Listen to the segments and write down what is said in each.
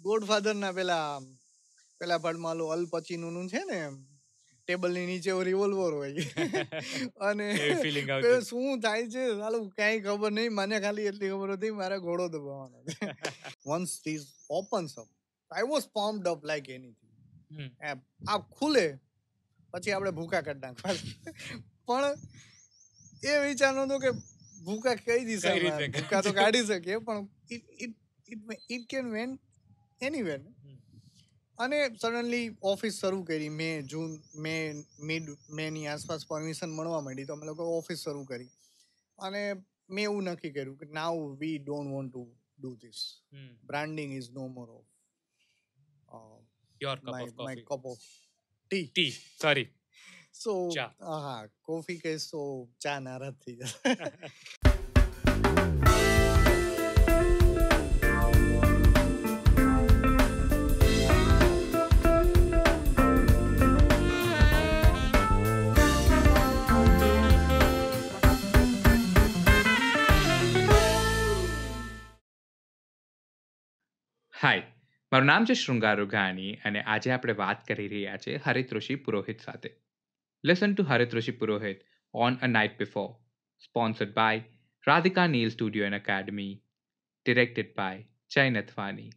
Godfather ના પેલા પેલા ઓલું અલ પચીનું નું છે ને ટેબલની નીચે રિવોલ્વર હોય. અને શું થાય છે? સાલું કઈ ખબર નહીં. મને ખાલી એટલી ખબર હતી મારે ઘોડો દબાવવાનો once this opens up I was pumped up like anything આ ખુલે પછી આપણે ભૂકા કાઢી નાખવા. પણ એ વિચાર નતો કે ભૂકા કઈ દિશા ભૂકા તો કાઢી શકીએ પણ it it it can when anywhere અને સડનલી ઓફિસ શરૂ કરી મે જૂન મે મિડ મે ની આસપાસ પરમિશન મળવા માંડી તો અમે લોકો ઓફિસ શરૂ કરી. અને મેં એવું નક્કી કર્યું કે now we don't want to do this branding is no more of your cup of tea tea sorry so હા કોફી કે સો ચા નારાજ થઈ જશે. હાય મારું નામ છે શૃંગાર રૂઘાણી અને આજે આપણે વાત કરી રહ્યા છે હરિત ઋષિ પુરોહિત સાથે. Listen to Harit Rishi Purohit on a night before sponsored by Radhika Neel studio and academy directed by Jay Nathwani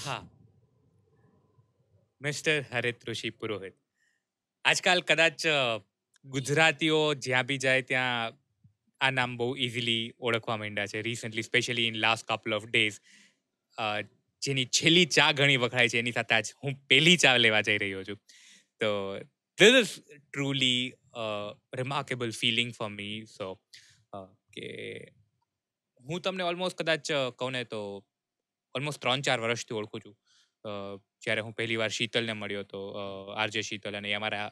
હા મિસ્ટર હરિત ઋષિ પુરોહિત આજકાલ કદાચ ગુજરાતીઓ જ્યાં બી જાય ત્યાં આ નામ બહુ ઇઝીલી ઓળખવા માંડ્યા છે recently specially in last couple of days જેની છેલ્લી ચા ઘણી વખણાય છે, એની સાથે આજ હું પહેલી ચા લેવા જઈ રહ્યો છું. તો this is truly remarkable feeling for me so કે હું તમને ઓલમોસ્ટ કદાચ કહું ને તો ઓલમોસ્ટ ત્રણ ચાર વર્ષથી ઓળખું છું. જ્યારે હું પહેલી વાર શીતલને મળ્યો હતો આરજે શીતલ અને એ અમારા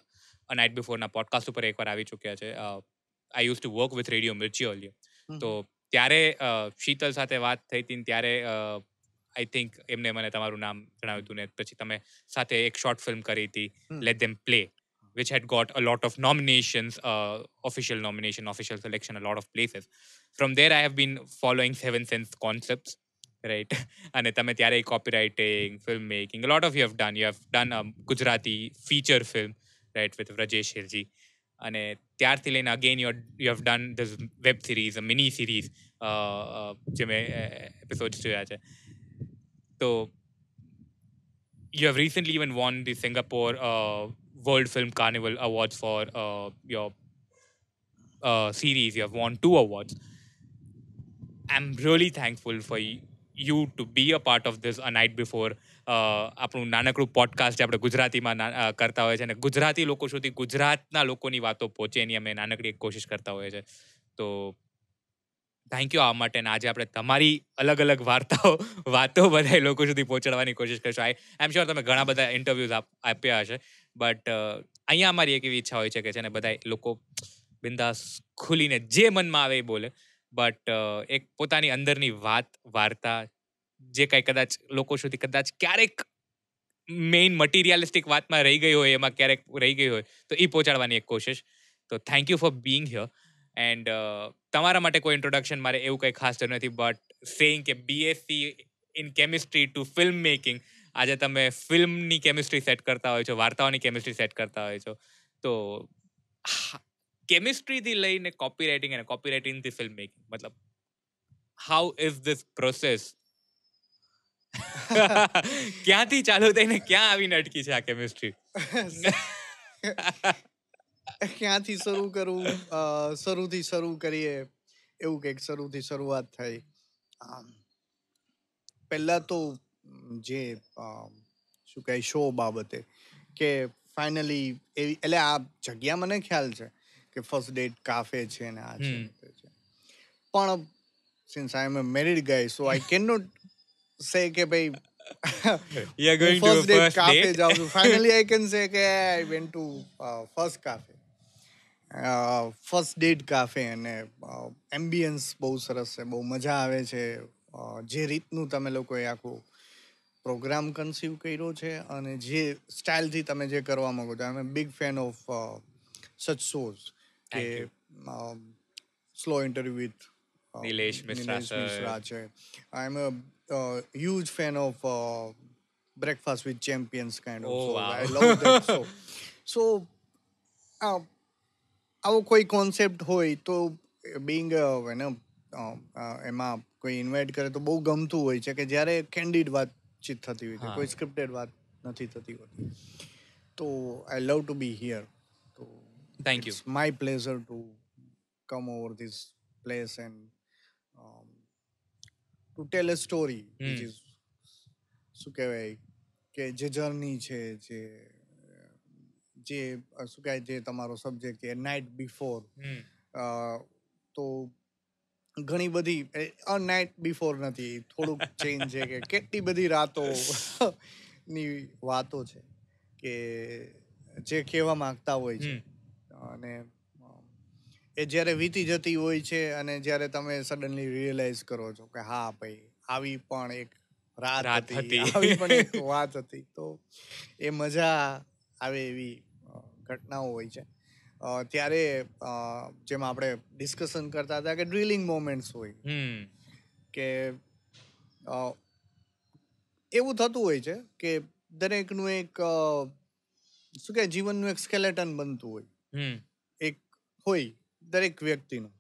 નાઇટ બિફોરના પોડકાસ્ટ ઉપર એકવાર આવી ચૂક્યા છે. I use to work with Radio Mirchi ઓલિયો તો ત્યારે અ, શીતલ સાથે વાત થઈ હતી ત્યારે આઈ થિંક એમને મને તમારું નામ જણાવ્યું હતું ને પછી તમે સાથે એક શોર્ટ ફિલ્મ કરી હતી. Let them play which had got a lot of nominations, uh, official nomination, official selection, a lot of places. From there, I have been following Seven Sense concepts, right? અને તમે ત્યારે copywriting, filmmaking, a lot of you have done. You have done a Gujarati feature film, right, with Rajesh Hirji. અને ત્યારથી લઈને again you you have done this web series mini series જે મેં episode જોયા છે તો you have recently even won the Singapore uh, World Film Carnival Awards for uh, your uh, series. You have won two awards. I'm really thankful for y- you to be a part of this આપણું નાનકડું podcast જે આપણે ગુજરાતીમાં કરતા હોય છે અને ગુજરાતી લોકો સુધી ગુજરાતના લોકોની વાતો પહોંચે એની અમે નાનકડી કોશિશ કરતા હોઈએ છીએ તો થેન્ક યુ આ માટે આજે આપણે તમારી અલગ અલગ વાર્તાઓ, વાતો બધા લોકો સુધી પહોંચાડવાની કોશિશ કરીશું. આઈ એમ શ્યોર તમે ઘણા બધા ઇન્ટરવ્યૂઝ આપ્યા હશે. બટ અહીંયા અમારી એક એવી ઈચ્છા હોય છે કે છે ને બધા લોકો બિંદાસ ખુલીને જે મનમાં આવે એ બોલે. બટ એક પોતાની અંદરની વાત, વાર્તા જે કાંઈ કદાચ લોકો સુધી કદાચ ક્યારેક મેઇન મટીરિયાલિસ્ટિક વાતમાં રહી ગઈ હોય, એમાં ક્યારેક રહી ગઈ હોય, તો એ પહોંચાડવાની એક કોશિશ. તો thank you for being here and તમારા માટે કોઈ ઇન્ટ્રોડક્શન મારે એવું કંઈ ખાસ જરૂર નથી બટ સેઇંગ કે BSc in chemistry to film making આજે તમે ફિલ્મની કેમિસ્ટ્રી સેટ કરતા હોય છો, વાર્તાઓની કેમિસ્ટ્રી સેટ કરતા હોય છો, તો કેમિસ્ટ્રીથી લઈને કોપી રાઇટિંગ અને કોપી રાઇટિંગથી ફિલ્મ મેકિંગ મતલબ હાઉ ઇઝ ધીસ પ્રોસેસ ક્યાંથી ચાલુ થઈને ક્યાં આવીને અટકી છે આ કેમિસ્ટ્રી ક્યાંથી શરૂ કરવું શરૂથી શરૂ કરીએ. એવું કંઈક શરૂથી શરૂઆત થઈ. પહેલા તો જે શું કહે શો બાબતે કે ફાઇનલી એવી એટલે આ જગ્યા મને ખ્યાલ છે કે ફર્સ્ટ ડેટ કાફે છે ને આ છે પણ since I am married guy so I can not say કે ભાઈ you are going first to first cafe date જાઉં છું ફાઇનલી આઈ કેન સે કે I went to first cafe first date cafe અને એમ્બિયન્સ બહુ સરસ છે બહુ મજા આવે છે. જે રીતનું તમે લોકોએ આખું પ્રોગ્રામ કન્સીવ કર્યો છે અને જે સ્ટાઇલથી તમે જે કરવા માંગો છો. I am big fan of such shows કે slow interview with Nilesh. Mishra છે. I am a huge fan of breakfast with champions kind Oh, of wow. I love show. so, uh, આવો કોઈ કોન્સેપ્ટ હોય તો Bing એને એમાં કોઈ invite કરે તો બહુ ગમતું હોય છે કે જ્યારે કેન્ડિડ વાતચીત થતી હોય છે કોઈ સ્ક્રિપ્ટેડ વાત નથી થતી હોતી. તો I love to be here તો thank you my pleasure to come over this place place and um, to tell a story, which Hmm. is શું કહેવાય કે જે જર્ની છે જે જે શું કહેવાય જે તમારો સબ્જેક્ટ છે નાઇટ બિફોર હમ. તો ઘણી બધી અ નાઇટ બિફોર નથી થોડુંક ચેન્જ છે કે કેટલી બધી રાતો ની વાતો છે કે જે કહેવા માંગતા હોય છે અને અમ, એ જ્યારે વીતી જતી હોય છે અને જ્યારે તમે સડનલી રિયલાઇઝ કરો છો કે હા ભાઈ આવી પણ એક રાત હતી. આવી પણ એક વાત હતી. તો એ મજા આવે એવી ઘટનાઓ હોય છે. ત્યારે જેમ આપણે ડિસ્કશન કરતા હતા કે ડ્રિલિંગ મોમેન્ટ્સ હોય. કે એવું થતું હોય છે કે દરેકનું એક શું કે જીવનનું એક સ્કેલેટન બનતું હોય. એક હોય. દરેક વ્યક્તિનું.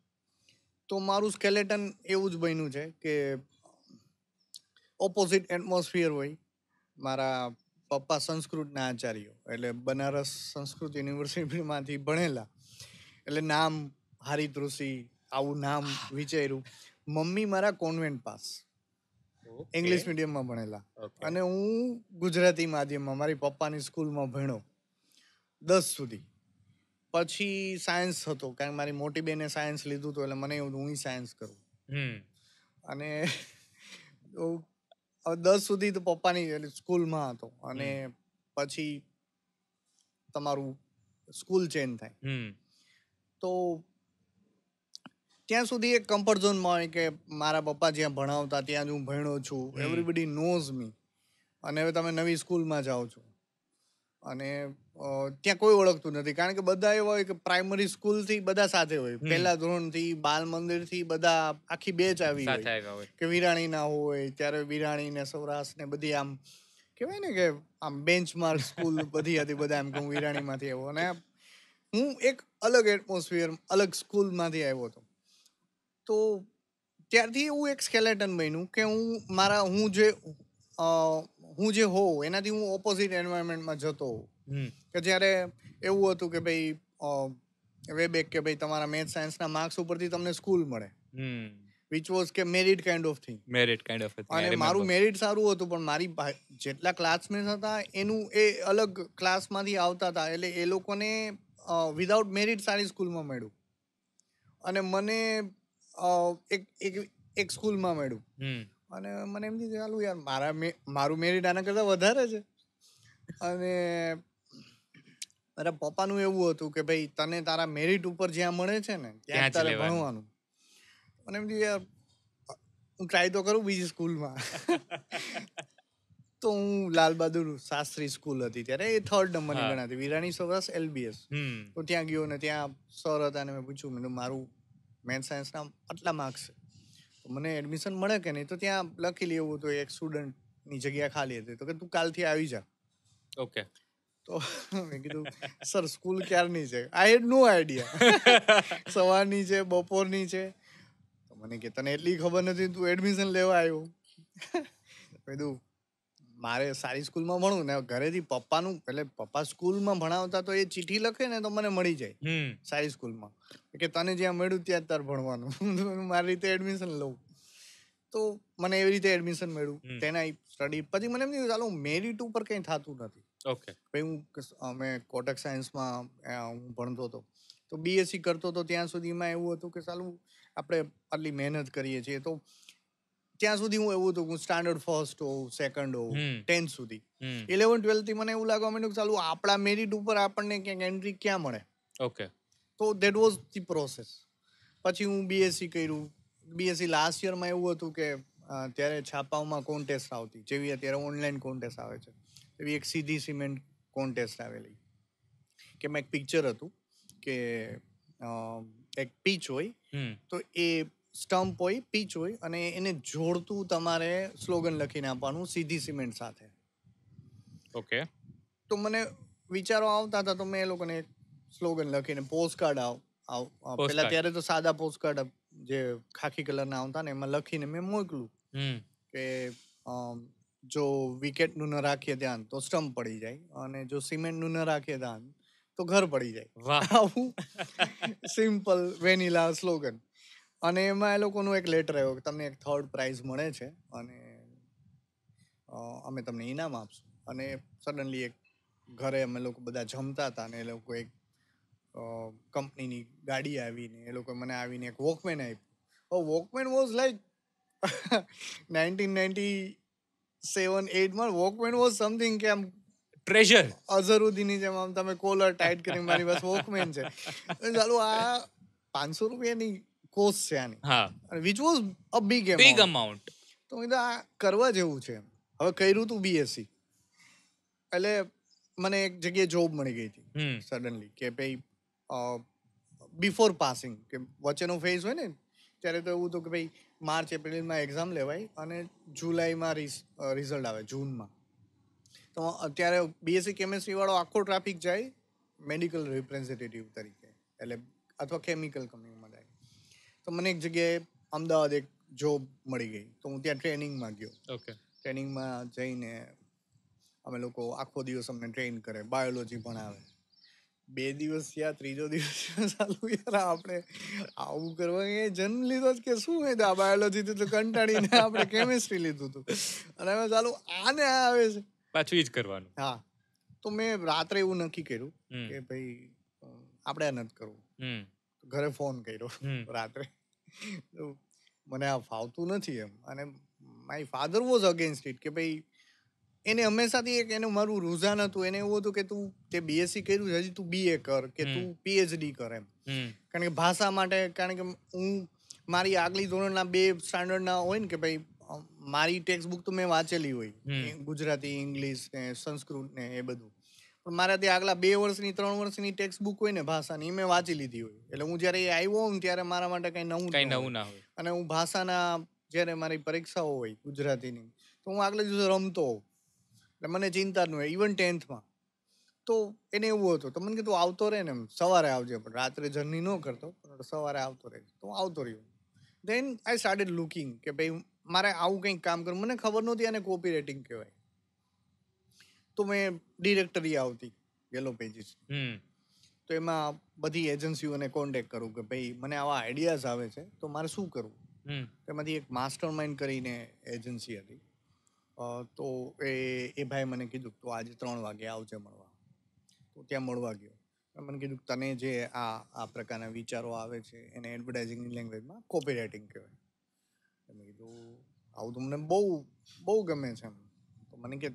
તો મારું સ્કેલેટન એવું જ બન્યું છે કે ઓપોઝિટ એટમોસ્ફિયર હોય. મારા પપ્પા સંસ્કૃતના આચાર્યો એટલે બનારસ સંસ્કૃત યુનિવર્સિટીમાંથી ભણેલા. એટલે નામ હારિત ઋષિ આવું નામ વિચાર્યું. મમ્મી મારા કોન્વેન્ટ પાસ. ઇંગ્લિશ મીડિયમમાં ભણેલા. અને હું ગુજરાતી માધ્યમમાં મારી પપ્પાની સ્કૂલમાં ભણ્યો. દસ સુધી. પછી સાયન્સ હતો. કારણ કે મારી મોટી બેને સાયન્સ લીધું હતું એટલે મને એવું હું સાયન્સ કરું. અને દસ સુધી તો પપ્પાની એટલે સ્કૂલમાં હતો. અને પછી તમારું સ્કૂલ ચેન્જ થાય. હમ. તો ત્યાં સુધી એક કમ્ફર્ટ ઝોનમાં હોય કે મારા પપ્પા જ્યાં ભણાવતા ત્યાં જ હું ભણ્યો છું. એવરીબડી નોઝ મી અને હવે તમે નવી સ્કૂલમાં જાઓ છો. અને ત્યાં કોઈ ઓળખતું નથી. કારણ કે બધા એવા હોય કે પ્રાઇમરી સ્કૂલથી બધા સાથે હોય. હમ. ધોરણ ધોરણથી બાલ મંદિરથી બધા આખી બેચ આવી હોય. કે વિરાણી વિરાણીના હોય ત્યારે વિરાણી ને સૌરાષ્ટ્ર ને બધી આમ કહેવાય ને કે આમ બેન્ચમાર્ક સ્કૂલ બધી હતી બધા એમ કે હું વિરાણીમાંથી આવ્યો. અને હું એક અલગ એટમોસ્ફિયર અલગ સ્કૂલમાંથી આવ્યો હતો. તો ત્યારથી એવું એક સ્કેલેટન બન્યું કે હું મારા હું જે હું જે હોઉં એનાથી હું ઓપોઝિટ એન્વાયરમેન્ટમાં જતો હોઉં. કે જ્યારે એવું હતું કે ભાઈ વે બેક કે ભાઈ તમારા મેથ સાયન્સના માર્ક્સ ઉપરથી તમને સ્કૂલ મળે. હમ. વિચ વોઝ કે merit kind of thing merit kind of અને મારું મેરિટ સારું હતું પણ મારી જેટલા ક્લાસમેટ્સ હતા એનું એ અલગ ક્લાસમાંથી આવતા હતા. એટલે એ લોકોને વિધાઉટ મેરિટ સારી સ્કૂલમાં મળ્યું. અને મને એક એક એક સ્કૂલમાં મળ્યું. હમ. અને મને એમ થયું ચાલુ યાર મારા મારું મેરિટ આના કરતાં વધારે છે. અને મારા પપ્પાનું એવું હતું કે ભાઈ તને તારા મેરિટ ઉપર જ્યાં મળે છે ને ત્યાં તારે ભણવાનું. મને એમ યાર હું ટ્રાય તો કરું બીજી સ્કૂલમાં તો હું લાલ બહાદુર શાસ્ત્રી સ્કૂલ હતી ત્યારે એ થર્ડ નંબરની ગણાતી વિરાણી સૌરાસ એલબીએસ. તો ત્યાં ગયો ને ત્યાં સર હતા ને મેં પૂછ્યું મેં મારું મેથ સાયન્સના આટલા માર્ક્સ છે. મને એડમિશન મળે કે નહીં તો ત્યાં લખી લેવું હતું એક સ્ટુડન્ટની જગ્યા ખાલી હતી. તો કે તું કાલથી આવી જા. Okay. તો મેં કીધું સર સ્કૂલ ક્યારની છે? આઈ હેડ નો આઈડિયા સવારની છે બપોરની છે. તો મને કે તને એટલી ખબર નથી તું એડમિશન લેવા આવ્યો. કીધું મારે સારી સ્કૂલમાં ભણવું ને ઘરેથી પપ્પાનું એટલે પપ્પા સ્કૂલમાં ભણાવતા તો એ ચિઠ્ઠી લખે ને તો મને મળી જાય સારી સ્કૂલમાં. કે તને જ્યાં મળ્યું ત્યાં તાર ભણવાનું. મારી રીતે એડમિશન લઉં. તો મને એવી રીતે એડમિશન મળ્યું. તેના સ્ટડી પછી મને એમ થયું ચાલો મેરિટ ઉપર કંઈ થતું નથી. પછી હું અમે કોટક સાયન્સમાં હું ભણતો હતો. તો બીએસસી કરતો હતો ત્યાં સુધીમાં એવું હતું કે સાલું આપણે આટલી મહેનત કરીએ છીએ. તો ત્યાં સુધી હું એવું હતું હું સ્ટાન્ડર્ડ ફર્સ્ટ હોઉં સેકન્ડ હોઉં. ટેન્થ સુધી. ઇલેવન ટ્વેલ્થથી મને એવું લાગવા માંડ્યું કે ચાલુ આપણા મેરિટ ઉપર આપણને ક્યાંક એન્ટ્રી ક્યાં મળે? ઓકે તો દેટ વોઝ ધી પ્રોસેસ પછી હું બીએસસી કર્યું. બીએસસી લાસ્ટ યરમાં એવું હતું કે ત્યારે છાપાઓમાં કોન્ટેસ્ટ આવતી જેવી અત્યારે ઓનલાઈન કોન્ટેસ્ટ આવે છે. એવી એક સીધી સિમેન્ટ કોન્ટેસ્ટ આવેલી. કે મેં એક પિક્ચર હતું કે એક પીચ હોય. તો એ સ્ટમ્પ હોય પીચ હોય અને એને જોડતું તમારે સ્લોગન લખીને આપવાનું સીધી સિમેન્ટ સાથે. ઓકે તો મને વિચારો આવતા હતા તો મેં એ લોકોને સ્લોગન લખીને પોસ્ટ કાર્ડ આવ પેલા પહેલા ત્યારે તો સાદા પોસ્ટ કાર્ડ જે ખાખી કલરના આવતા ને એમાં લખીને મેં મોકલું કે જો વિકેટનું ન રાખીએ ધ્યાન તો સ્ટમ્પ પડી જાય અને જો સિમેન્ટનું ન રાખીએ ધ્યાન તો ઘર પડી જાય. આવું સિમ્પલ વેનીલા સ્લોગન. અને એમાં એ લોકોનું એક લેટર આવ્યો કે તમને એક થર્ડ પ્રાઇઝ મળે છે અને અમે તમને ઇનામ આપશું. અને સડનલી એક ઘરે અમે લોકો બધા જમતા હતા અને એ લોકો એક કંપનીની ગાડી આવીને એ લોકો મને આવીને એક વોકમેન આપ્યું. Walkman was like nineteen ninety seven એટમાં walkman was something કે આમ ટ્રેઝર અઝરુદ્દીનની જેમ આમ તમે કોલર ટાઈટ કરી મારી પાસે વોકમેન છે. ચાલો આ પાંચસો રૂપિયાની કોસ્ટ છે આની. હા. Which was a big big amount તો મેં આ કરવા જેવું છે. હવે કર્યું તું બીએસસી એટલે મને એક જગ્યાએ જોબ મળી ગઈ હતી. સડનલી કે ભાઈ બિફોર પાસિંગ કે વચ્ચેનો ફેઝ હોય ને ત્યારે તો એવું હતું કે ભાઈ માર્ચ એપ્રિલમાં એક્ઝામ લેવાય અને જુલાઈમાં રિઝલ્ટ આવે જૂનમાં. તો અત્યારે બીએસસી કેમેસ્ટ્રીવાળો આખો ટ્રાફિક જાય મેડિકલ રિપ્રેઝેન્ટેટિવ તરીકે એટલે અથવા કેમિકલ કંપનીમાં જાય. તો મને એક જગ્યાએ અમદાવાદ એક જોબ મળી ગઈ. તો હું ત્યાં ટ્રેનિંગમાં ગયો. ઓકે ટ્રેનિંગમાં જઈને અમે લોકો આખો દિવસ અમને ટ્રેન કરે બાયોલોજી ભણાવે. બે દિવસ થયા ત્રીજો દિવસ ચાલુ યાર આપણે આવું કરવા એ જન્મ લીધો જ કે શું હોય આ બાયોલોજી તો કંટાળીને આપણે કેમિસ્ટ્રી લીધું હતું. અને હવે ચાલુ આને આ આવે છે. પાછું જ કરવાનું. હા. તો મેં રાત્રે એવું નક્કી કર્યું કે ભાઈ આપણે આ નથી કરવું. ઘરે ફોન કર્યો રાત્રે. મને આ ફાવતું નથી એમ. અને my father was against it કે ભાઈ એને હંમેશાથી એક એનું મારું રુઝાન હતું. એને એવું હતું કે તું તે બીએસસી કર્યું છે, હજી તું બીએ કર કે તું પીએચડી કર એમ. કારણ કે ભાષા માટે કારણ કે હું મારી આગલી ધોરણના બે સ્ટાન્ડર્ડના હોય ને કે ભાઈ મારી ટેક્સ્ટ બુક તો મેં વાંચેલી હોય. ગુજરાતી ઇંગ્લિશ ને સંસ્કૃત ને એ બધું. પણ મારાથી આગલા બે વર્ષની ત્રણ વર્ષની ટેક્સ્ટ બુક હોય ને ભાષાની મેં વાંચી લીધી હોય. એટલે હું જ્યારે એ આવ્યો હોઉં ત્યારે મારા માટે કંઈ નવું કંઈ. નવું ના હોય. અને હું ભાષાના જ્યારે મારી પરીક્ષાઓ હોય ગુજરાતીની તો હું આગલે દિવસે રમતો હોઉં. એટલે મને ચિંતા જ ન હોય ઇવન ટેન્થમાં તો એને એવું હતું તો મને કીધું આવતો રહે ને એમ સવારે આવજે પણ રાત્રે જર્ની ન કરતો પણ સવારે આવતો રહે. તો હું આવતો રહ્યો. દેન આઈ સ્ટાર્ટેડ લુકિંગ કે ભાઈ મારે આવું કંઈક કામ કરવું મને ખબર નહોતી આને કોપી રેટિંગ કહેવાય. તો મેં ડિરેક્ટરી આવતી યલો પેજીસ તો એમાં બધી એજન્સીઓને કોન્ટેક્ટ કરું કે ભાઈ મને આવા આઈડિયાઝ આવે છે તો મારે શું કરવું? એમાંથી એક માસ્ટર માઇન્ડ કરીને એજન્સી હતી. તો એ એ ભાઈ મને કીધું તો આજે ત્રણ વાગે આવજે મળવા. તો ત્યાં મળવા ગયો. મને કીધું કે તને જે આ આ પ્રકારના વિચારો આવે છે એને એડવર્ટાઇઝિંગની લેંગ્વેજમાં કોપી રાઇટિંગ કહેવાય. મેં કીધું આવું તો મને બહુ બહુ ગમે છે એમ. તો મને કે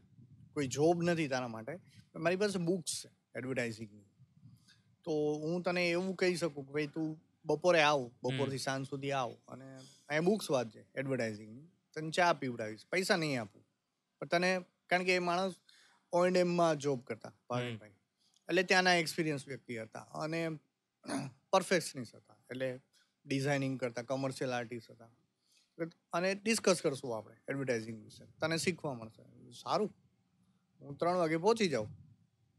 કોઈ જોબ નથી તારા માટે મારી પાસે બુક્સ છે એડવર્ટાઇઝિંગની તો હું તને એવું કહી શકું કે ભાઈ તું બપોરે આવ બપોરથી સાંજ સુધી આવ અને અહીંયા બુક્સ વાંચજે એડવર્ટાઇઝિંગની તને ચા પીવડાવીશ પૈસા નહીં આપું. પણ તને કારણ કે એ માણસ ઓએનએમમાં જોબ કરતા ભાવિનભાઈ એટલે ત્યાંના એક્સપિરિયન્સ વ્યક્તિ હતા અને પરફેક્શનિસ્ટ હતા. એટલે ડિઝાઇનિંગ કરતા કમર્શિયલ આર્ટિસ્ટ હતા. અને ડિસ્કસ કરશું આપણે એડવર્ટાઇઝિંગ વિશે. તને શીખવા મળશે. સારું. હું ત્રણ વાગે પહોંચી જાઉં.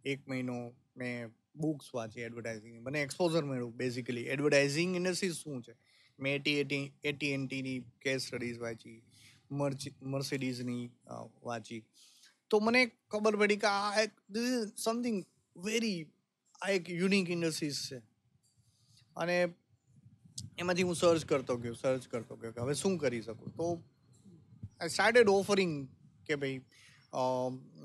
એક મહિનો મેં બુક્સ વાંચી એડવર્ટાઇઝિંગ મને એક્સપોઝર મળ્યું બેઝિકલી એડવર્ટાઇઝિંગ ઇન્ડસ્ટ્રી શું છે? મેં એટી એટી એટી એનટીની કેસ સ્ટડીઝ વાંચી મર્સિડીઝની વાંચી. તો મને ખબર પડી કે આ એક સમથિંગ વેરી આ એક યુનિક ઇન્ડસ્ટ્રીઝ છે. અને એમાંથી હું સર્ચ કરતો ગયો સર્ચ કરતો ગયો કે હવે શું કરી શકું? તો આઈ સ્ટાર્ટેડ ઓફરિંગ કે ભાઈ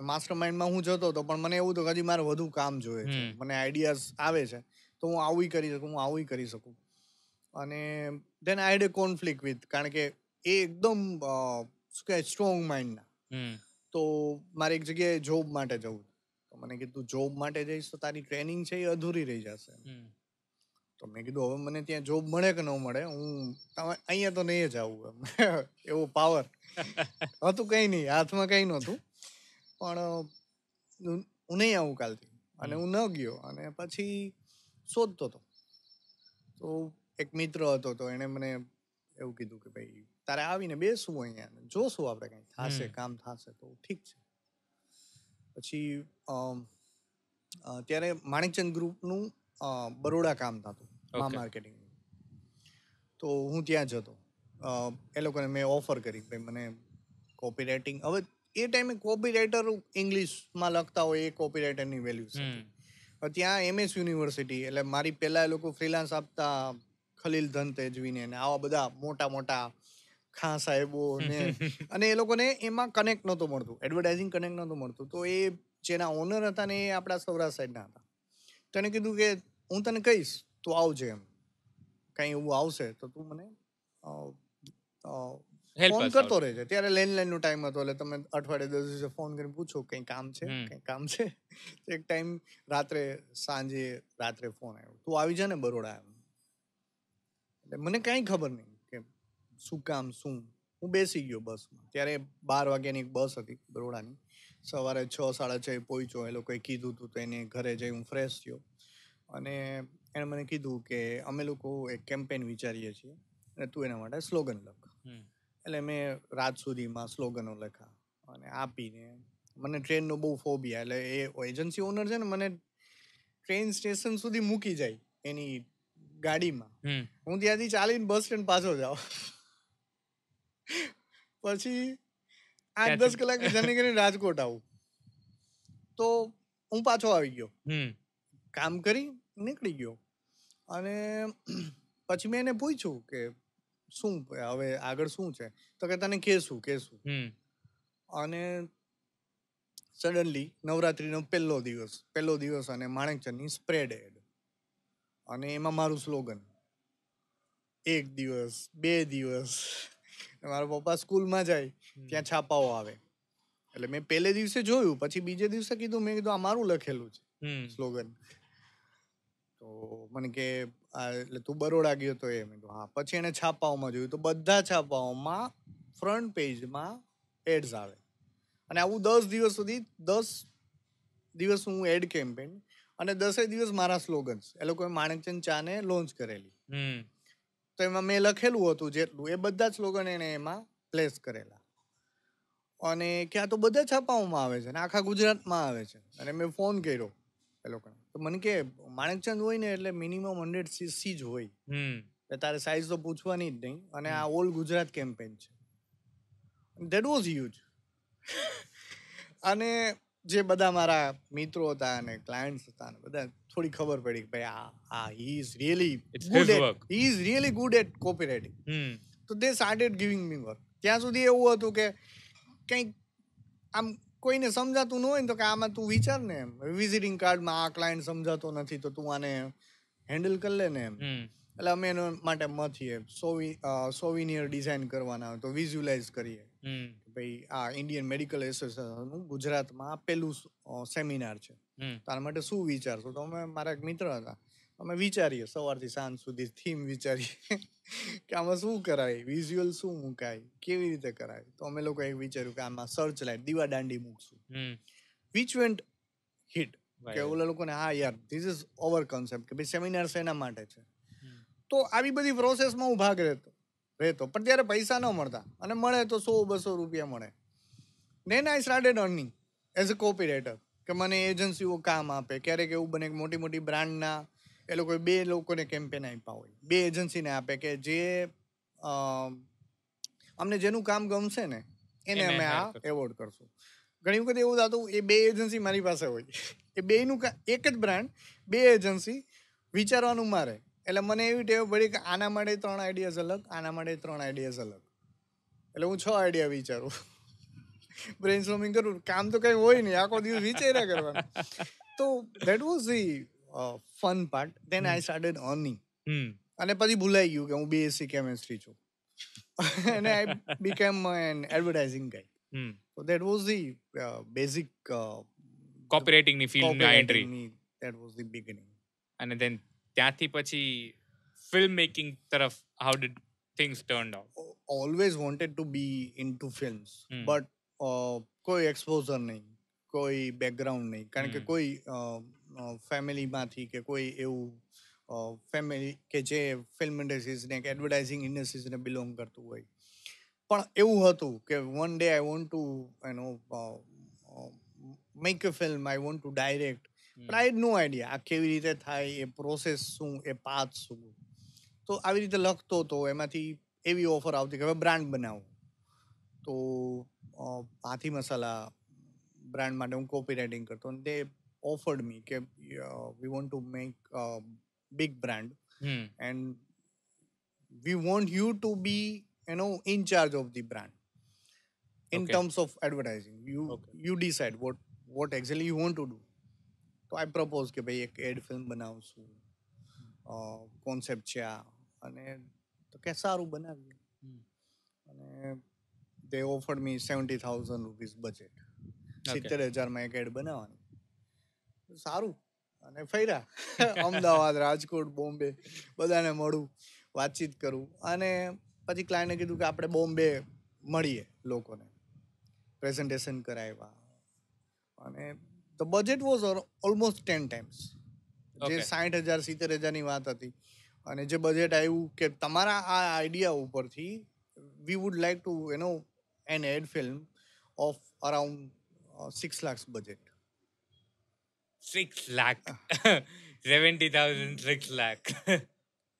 માસ્ટર માઇન્ડમાં હું જતો હતો પણ મને એવું તો હજી મારે વધુ કામ જોઈએ છે. મને આઈડિયાઝ આવે છે. તો હું આવું કરી શકું હું આવું કરી શકું. અને then I had a conflict with કારણ કે એ એકદમ શું કહેવાય સ્ટ્રોંગ માઇન્ડના તો મારે એક જગ્યાએ જોબ માટે જવું તો મને કીધું જોબ માટે જઈશ તો તારી ટ્રેનિંગ છે એ અધૂરી રહી જશે. હમ. તો મેં કીધું હવે મને ત્યાં જોબ મળે કે ન મળે? હું તમે અહીંયા તો નહીં જ આવું એવો પાવર હતું કંઈ નહીં હાથમાં કંઈ નહોતું. પણ હું હું નહીં આવું કાલથી. અને હું ન ગયો. અને પછી શોધતો હતો. તો એક મિત્ર હતો તો એણે મને એવું કીધું કે ભાઈ તારે આવીને બેસવું અહીંયા જોશું આપણે કંઈ થશે કામ થશે તો ઠીક છે. પછી ત્યારે માણેકચંદ ગ્રુપનું બરોડા કામ થતું મા માર્કેટિંગ તો હું ત્યાં જતો એ લોકોને મેં ઓફર કરી ભાઈ મને કોપી રાઇટિંગ હવે એ ટાઈમે કોપી રાઇટર ઇંગ્લિશમાં લખતા હોય એ કોપી રાઇટરની વેલ્યુ છે. ત્યાં એમએસ યુનિવર્સિટી એટલે મારી પહેલાં એ લોકો ફ્રીલાન્સ આપતા ખલીલ ધન તેજવીને ને આવા બધા મોટા મોટા ખાં સાહેબો ને અને એ લોકોને એમાં કનેક્ટ નહોતું મળતું. એડવર્ટાઇઝિંગ કનેક્ટ નહોતું મળતું. તો એ જેના ઓનર હતા ને એ આપણા સૌરાષ્ટ્ર સાઈડના હતા. તેને કીધું કે હું તને કહીશ તું આવજે એમ. કંઈ એવું આવશે તો તું મને ફોન કરતો રહેજે. ત્યારે લેન્ડલાઈનનો ટાઈમ હતો એટલે તમે અઠવાડિયે દસ દિવસે ફોન કરીને પૂછો કંઈ કામ છે. કંઈ કામ છે? એક ટાઈમ રાત્રે સાંજે રાત્રે ફોન આવ્યો. તું આવી જા ને બરોડા એમ. એટલે મને કાંઈ ખબર નહીં. શું કામ શું? હું બેસી ગયો બસમાં. ત્યારે બાર વાગ્યાની એક બસ હતી બરોડાની. સવારે છ સાડા છ પહોંચ્યો. એ લોકોએ કીધું હતું તો એને ઘરે જઈ હું ફ્રેશ થયો. અને એણે મને કીધું કે અમે લોકો એક કેમ્પેન વિચારીએ છીએ અને તું એના માટે સ્લોગન લખ. એટલે મેં રાત સુધીમાં સ્લોગનો લખા અને આપીને મને ટ્રેનનો બહુ ફોબિયા એટલે એ એજન્સી ઓનર છે ને મને ટ્રેન સ્ટેશન સુધી મૂકી જાય એની ગાડીમાં. હું ત્યાંથી ચાલીને બસ સ્ટેન્ડ પાછો જાઉં. પછી આઠ દસ કલાક જર્ની કરીને રાજકોટ આવું. તો હું પાછો આવી ગયો. કામ કરી નીકળી ગયો. અને પછી મેં એને પૂછ્યું કે શું હવે આગળ શું છે? તો કે તને કેશું કેશું હમ. અને સડનલી નવરાત્રીનો પહેલો દિવસ પહેલો દિવસ અને માણેકચંદની સ્પ્રેડ એડ અને એમાં મારું સ્લોગન એક દિવસ બે દિવસ મારા પપ્પા સ્કૂલમાં જાય ત્યાં છાપાઓ આવે. એટલે મેં પહેલે દિવસે જોયું પછી બીજે દિવસે કીધું મેં કીધું આ મારું લખેલું છે. સ્લોગન. તો મને કે એટલે તું બરોડા ગયો તો એ. મેં હા. પછી એને છાપાઓમાં જોયું તો બધા છાપાઓમાં ફ્રન્ટ પેજમાં એડ્સ આવે. અને આવું દસ દિવસ સુધી દસ દિવસ હું એડ કેમ્પેન અને દસે દિવસ મારા સ્લોગન્સ એ લોકોએ માણેકચંદ ચાને લોન્ચ કરેલી. હમ. તો એમાં મેં લખેલું હતું જેટલું. એ બધા સ્લોગન એને એમાં પ્લેસ કરેલા. અને ક્યાં તો બધા છાપાઓમાં આવે છે ને આખા ગુજરાતમાં આવે છે. અને મેં ફોન કર્યો એ લોકોને. તો મને કે માણેકચંદ હોય ને એટલે મિનિમમ હંડ્રેડ સીસી જ હોય. તારે સાઇઝ તો પૂછવાની જ નહીં અને આ ઓલ ગુજરાત કેમ્પેન છે. દેટ વોઝ હ્યુજ અને જે બધા મારા મિત્રો હતા અને ક્લાયન્ટ્સ હતા અને બધા થોડી ખબર પડી કે ભાઈ આ આ he is really good at he is really good at copy writing તો they started giving me work ત્યાં સુધી એવું હતું કે કંઈક આમ કોઈને સમજાતું ન હોય ને તો કે આમાં તું વિચાર ને એમ. વિઝિટિંગ કાર્ડમાં આ ક્લાયન્ટ સમજાતો નથી તો તું આને હેન્ડલ કરી લે ને એમ. એટલે અમે એના માટે મથીએ સોવી સોવિનિયર ડિઝાઇન કરવાના તો વિઝ્યુલાઇઝ કરીએ. ભાઈ આ ઇન્ડિયન મેડિકલ એસોસિએશનનું ગુજરાતમાં પહેલું સેમિનાર છે. હમ. તો આના માટે શું વિચારશો? તો અમે મારા એક મિત્ર હતા. અમે વિચારીએ સવારથી સાંજ સુધી થીમ વિચારીએ. કે આમાં શું કરાય? વિઝ્યુઅલ શું મુકાય? કેવી રીતે કરાય? તો અમે લોકોએ વિચાર્યું કે આમાં સર્ચ લાઈટ દીવા દાંડી મૂકશું. વિચ વેન્ટ હિટ કે. ઓલા લોકોને હા યાર ધીસ ઇઝ ઓવર કોન્સેપ્ટ કે ભાઈ સેમિનાર શેના માટે છે? તો આવી બધી પ્રોસેસમાં હું ભાગ રહેતો રહેતો. પણ ત્યારે પૈસા ન મળતા. અને મળે તો સો બસો રૂપિયા મળે. Then I started earning as a copy writer કે મને એજન્સીઓ કામ આપે. ક્યારેક એવું બને કે મોટી મોટી બ્રાન્ડના એ લોકોએ બે લોકોને કેમ્પેન આપ્યા હોય. બે એજન્સીને આપે કે જે અમને જેનું કામ ગમશે ને એને અમે આ એવોર્ડ કરશું. ઘણી વખત એવું થતું એ બે એજન્સી મારી પાસે હોય. એ બેયનું એક જ બ્રાન્ડ બે એજન્સી વિચારવાનું મારે. એટલે મને એવી ટેવ પડી કે આના માટે ત્રણ આઈડિયાઝ અલગ આના માટે ત્રણ આઈડિયાઝ અલગ. એટલે હું છ આઈડિયા વિચારું. બ્રેઇનસ્ટોર્મિંગ કરું કામ તો કઈ હોય નહીં આખો દિવસ વિચાર્યા કરવાનું. તો that was the fun part then I started earning અને પછી ભૂલાઈ ગયું કે હું બીએસસી કેમેસ્ટ્રી છું. અને I became an advertising guy hmm. So was the basic uh, basic uh, ની film entry copywriting. Was the beginning અને ધેન ત્યાંથી પછી ફિલ્મ મેકિંગ તરફ how did things turn out always wanted to be in to films, Hmm. કોઈ exposure નહીં કોઈ background નહીં. કારણ કે. કોઈ ફેમિલીમાંથી કે કોઈ એવું ફેમિલી કે જે ફિલ્મ ઇન્ડસ્ટ્રીઝને કે એડવર્ટાઇઝિંગ ઇન્ડસ્ટ્રીઝને બિલોંગ કરતું હોય. પણ એવું હતું કે one day I want to એનો make a film I want to direct પણ આઈ નો આઈડિયા આ કેવી રીતે થાય એ પ્રોસેસ શું એ પાથ શું. તો આવી રીતે લખતો હતો એમાંથી એવી ઓફર આવતી કે હવે બ્રાન્ડ બનાવો. તો હાથી મસાલા બ્રાન્ડ માટે હું કોપી રાઇટિંગ કરતો અને તે ઓફર્ડ મી કે we want to make big brand Hmm. we want you to be you know in charge of the brand in Okay. terms of advertising you Okay. you decide what what exactly you want to do તો આઈ propose કે ભાઈ એક add film બનાવશું concept છે આ અને તો કે સારું બનાવીએ. અને they offer me seventy thousand rupees budget સિત્તેર હજારમાં એક એડ બનાવવાની. સારું. અને ફર્યા. અમદાવાદ રાજકોટ બોમ્બે બધાને મળું વાતચીત કરું. અને પછી ક્લાયન્ટે કીધું કે આપણે બોમ્બે મળીએ લોકોને. પ્રેઝન્ટેશન કરાવ્યા. અને the budget was almost ten times જે સાઠ હજાર સિત્તેર હજારની વાત હતી. અને જે બજેટ આવ્યું કે તમારા આ આઈડિયા ઉપરથી we would like to you know an ad film of around six lakh budget Six lakh. Seventy thousand, six lakh.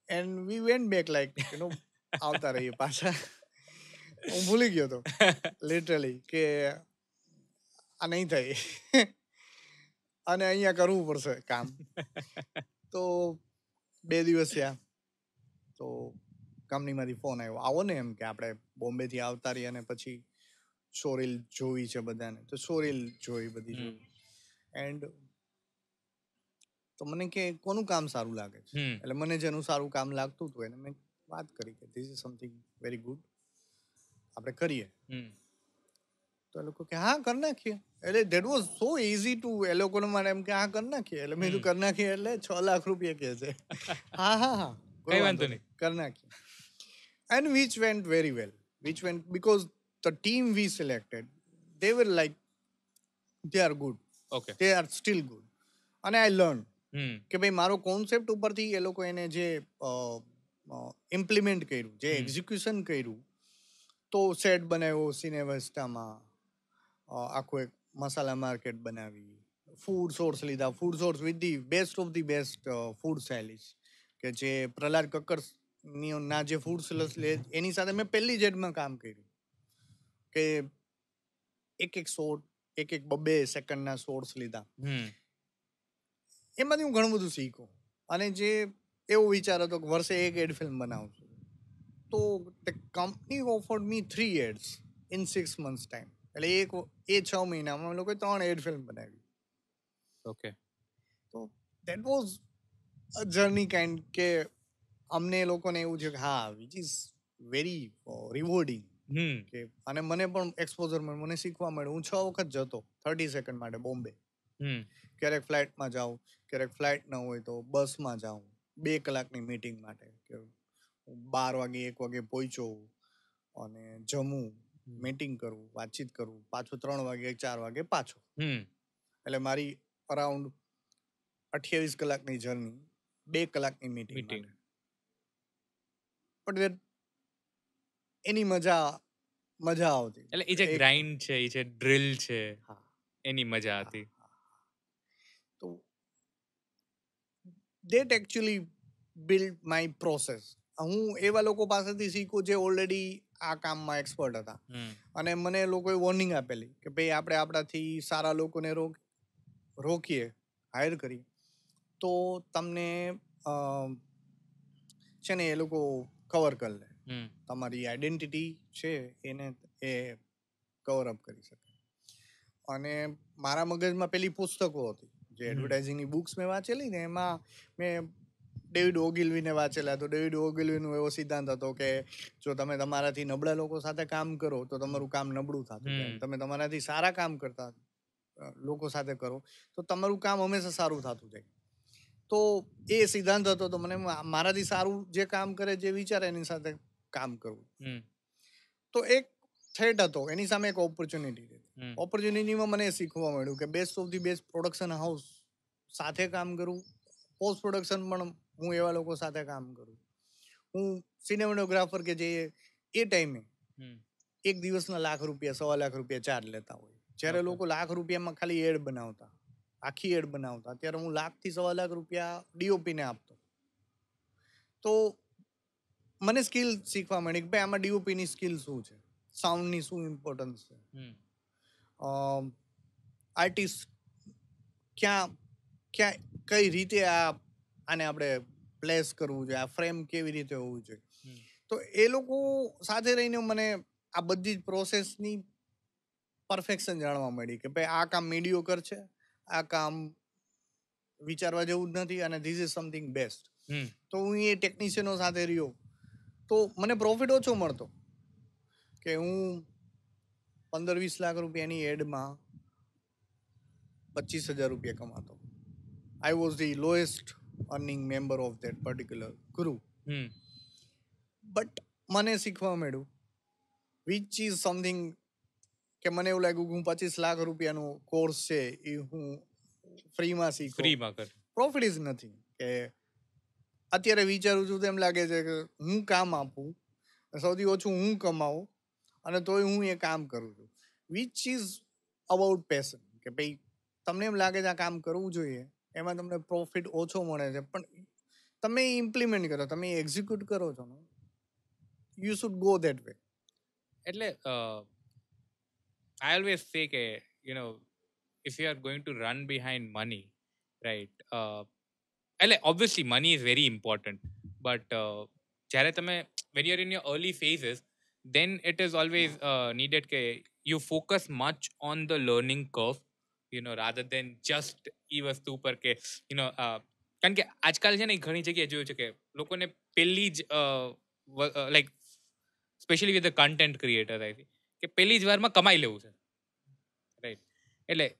And we went back like you know આવતા રહીએ પાછા હું ભૂલી ગયો તો લિટરલી કે આ નહીં થાય અને અહીંયા કરવું પડશે કામ તો બે દિવસ થયા તો કંપનીમાંથી ફોન આવ્યો. આવો ને એમ કે આપણે બોમ્બેથી આવતા રહીએ અને પછી શોરીલ જોવી છે બધાને. તો શોરીલ જોઈ બધી. એન્ડ તો મને કે કોનું કામ સારું લાગે છે. એટલે મને જેનું સારું કામ લાગતું હતું એને મેં વાત કરી કે this is something very good આપણે કરીએ. તો એ લોકો કે હા કરી નાખીએ. એટલે that was so easy to એ લોકોને મને એમ કે હા કરી નાખીએ. એટલે મેં કીધું કરી નાખીએ એટલે છ લાખ રૂપિયા કે છે. હા હા હા. કોઈ વાંધો નહીં. કરી નાખીએ. And which went very well which went because the team we selected they were like they are good Okay. they are still good અને આઈ લર્ન. કે ભાઈ મારો કોન્સેપ્ટ ઉપરથી એ લોકો એને જે ઇમ્પ્લિમેન્ટ કર્યું જે એક્ઝિક્યુશન કર્યું તો સેટ બનાવ્યો સિનેવેસ્ટામાં આખું એક મસાલા માર્કેટ બનાવી ફૂડ સોર્સ લીધા. Food source with the best of the best food stylist કે જે પ્રહલાદ કક્કર ની ના જે ફૂડ સેલર્સ લે એની સાથે મેં પહેલી જેડમાં કામ કર્યું. કે એક એક શોટ એક એક બબે સેકન્ડના શોર્ટ્સ લીધા. એમાંથી હું ઘણું બધું શીખ્યો અને જે એવો વિચાર હતો કે વર્ષે એક એડ ફિલ્મ બનાવું છું. તો the company offered me three ads in six months time એટલે એક એ છ મહિનામાં અમે લોકોએ ત્રણ એડ ફિલ્મ બનાવી. ઓકે તો that was a journey kind કે અમને લોકોને એવું છે કે હા વિચ ઇઝ વેરી રિવોર્ડિંગ. કે અને મને પણ એક્સપોઝર મળ્યું. મને શીખવા મળ્યું. હું છ વખત જતો થર્ટી સેકન્ડ માટે બોમ્બે. ક્યારેક ફ્લાઇટમાં જાઉં ક્યારેક ફ્લાઇટ ન હોય તો બસમાં જાઉં. બે કલાકની મીટિંગ માટે કે હું બાર વાગે એક વાગે પહોંચો અને જમું મીટિંગ કરવું વાતચીત કરવું પાછું ત્રણ વાગે ચાર વાગે પાછો. એટલે મારી અરાઉન્ડ અઠ્યાવીસ કલાકની જર્ની બે કલાકની મીટિંગ પણ એની મજા મજા આવતી. એટલે એ જે ગ્રાઇન્ડ છે એ જે ડ્રિલ છે હા. એની મજા હતી. તો that actually build my process હું એવા લોકો પાસેથી શીખું જે ઓલરેડી આ કામમાં એક્સપર્ટ હતા. અને મને લોકોએ વોર્નિંગ આપેલી કે ભાઈ આપણે આપણાથી સારા લોકોને રોક રોકીએ હાયર કરીએ તો તમને છે ને એ લોકો કવર કરી લે. તમારી આઈડેન્ટિટી છે એને એ કવર અપ કરી શકે. અને મારા મગજમાં પેલી પુસ્તકો હતી. જે. એડવર્ટાઇઝિંગની બુક્સ મેં વાંચેલી ને એમાં મેં ડેવિડ ઓગિલવીને વાંચેલા. તો ડેવિડ ઓગિલવીનો એવો સિદ્ધાંત હતો કે જો તમે તમારાથી નબળા લોકો સાથે કામ કરો તો તમારું કામ નબળું થતું તમે તમારાથી સારા કામ કરતા લોકો સાથે કરો તો તમારું કામ હંમેશા સારું થતું જાય. તો એ સિદ્ધાંત હતો તો મને મારાથી સારું જે કામ કરે જે વિચારે એની સાથે કામ કરવું. તો એક થ્રેટ હતો એની સામે એક ઓપોર્ચ્યુનિટી હતી. ઓપોર્ચ્યુનિટીમાં મને શીખવા મળ્યું કે best of the best production house સાથે કામ કરવું પોસ્ટ પ્રોડક્શન પણ હું એવા લોકો સાથે કામ કરું. હું સિનેમેટોગ્રાફર કે જે એ ટાઈમે એક દિવસના લાખ રૂપિયા સવા લાખ રૂપિયા ચાર્જ લેતા હોય. જ્યારે લોકો લાખ રૂપિયામાં ખાલી એડ બનાવતા. આખી એડ બનાવતા. ત્યારે હું લાખથી સવા લાખ રૂપિયા ડીઓપીને આપતો. તો મને સ્કિલ શીખવા મળી કે ભાઈ આમાં ડીઓપીની સ્કિલ શું છે? સાઉન્ડની શું ઇમ્પોર્ટન્સ છે? આર્ટિસ્ટ ક્યાં ક્યાં કઈ રીતે આ આને આપણે પ્લેસ કરવું જોઈએ? આ ફ્રેમ કેવી રીતે હોવું જોઈએ? તો એ લોકો સાથે રહીને મને આ બધી જ પ્રોસેસની પરફેક્શન જાણવા મળી કે ભાઈ આ કામ મીડિયોકર છે આ કામ વિચારવા જેવું જ નથી અને ધીસ ઇઝ સમથિંગ બેસ્ટ. તો હું એ ટેકનિશિયનો સાથે રહ્યો તો મને પ્રોફિટ ઓછો મળતો કે હું પંદર વીસ લાખ રૂપિયાની એડમાં પચીસ હજાર રૂપિયા કમાતો I was the lowest earning member of that particular ગુરુ. બટ મને શીખવા મળ્યું વિચ ઇઝ સમથિંગ કે મને એવું લાગ્યું કે હું પચીસ લાખ રૂપિયાનો કોર્સ છે એ હું ફ્રીમાં શીખું. ફ્રીમાં કર. પ્રોફિટ જ નથી કે અત્યારે વિચારું છું તો એમ લાગે છે કે હું કામ આપું સૌથી ઓછું હું કમાવું અને તોય હું એ કામ કરું છું. વિચ ઇઝ અબાઉટ પેશન કે ભાઈ તમને એમ લાગે છે આ કામ કરવું જોઈએ એમાં તમને પ્રોફિટ ઓછો મળે છે પણ તમે ઇમ્પ્લિમેન્ટ કરો તમે એક્ઝિક્યુટ કરો છો you should go that way એટલે આઈ ઓલવેઝ સે કે you know if you are going to run behind money right એટલે obviously money is very important but જ્યારે તમે when you're in your early phases then it is always uh, needed કે you focus much on the learning curve you know rather than just એ વસ્તુ ઉપર કે you know uh, કારણ કે આજકાલ છે ને ઘણી જગ્યાએ જોયું છે કે લોકોને પહેલી જ like specially with the content creator I કે પહેલી જ વારમાં કમાઈ લેવું છે. રાઈટ એટલે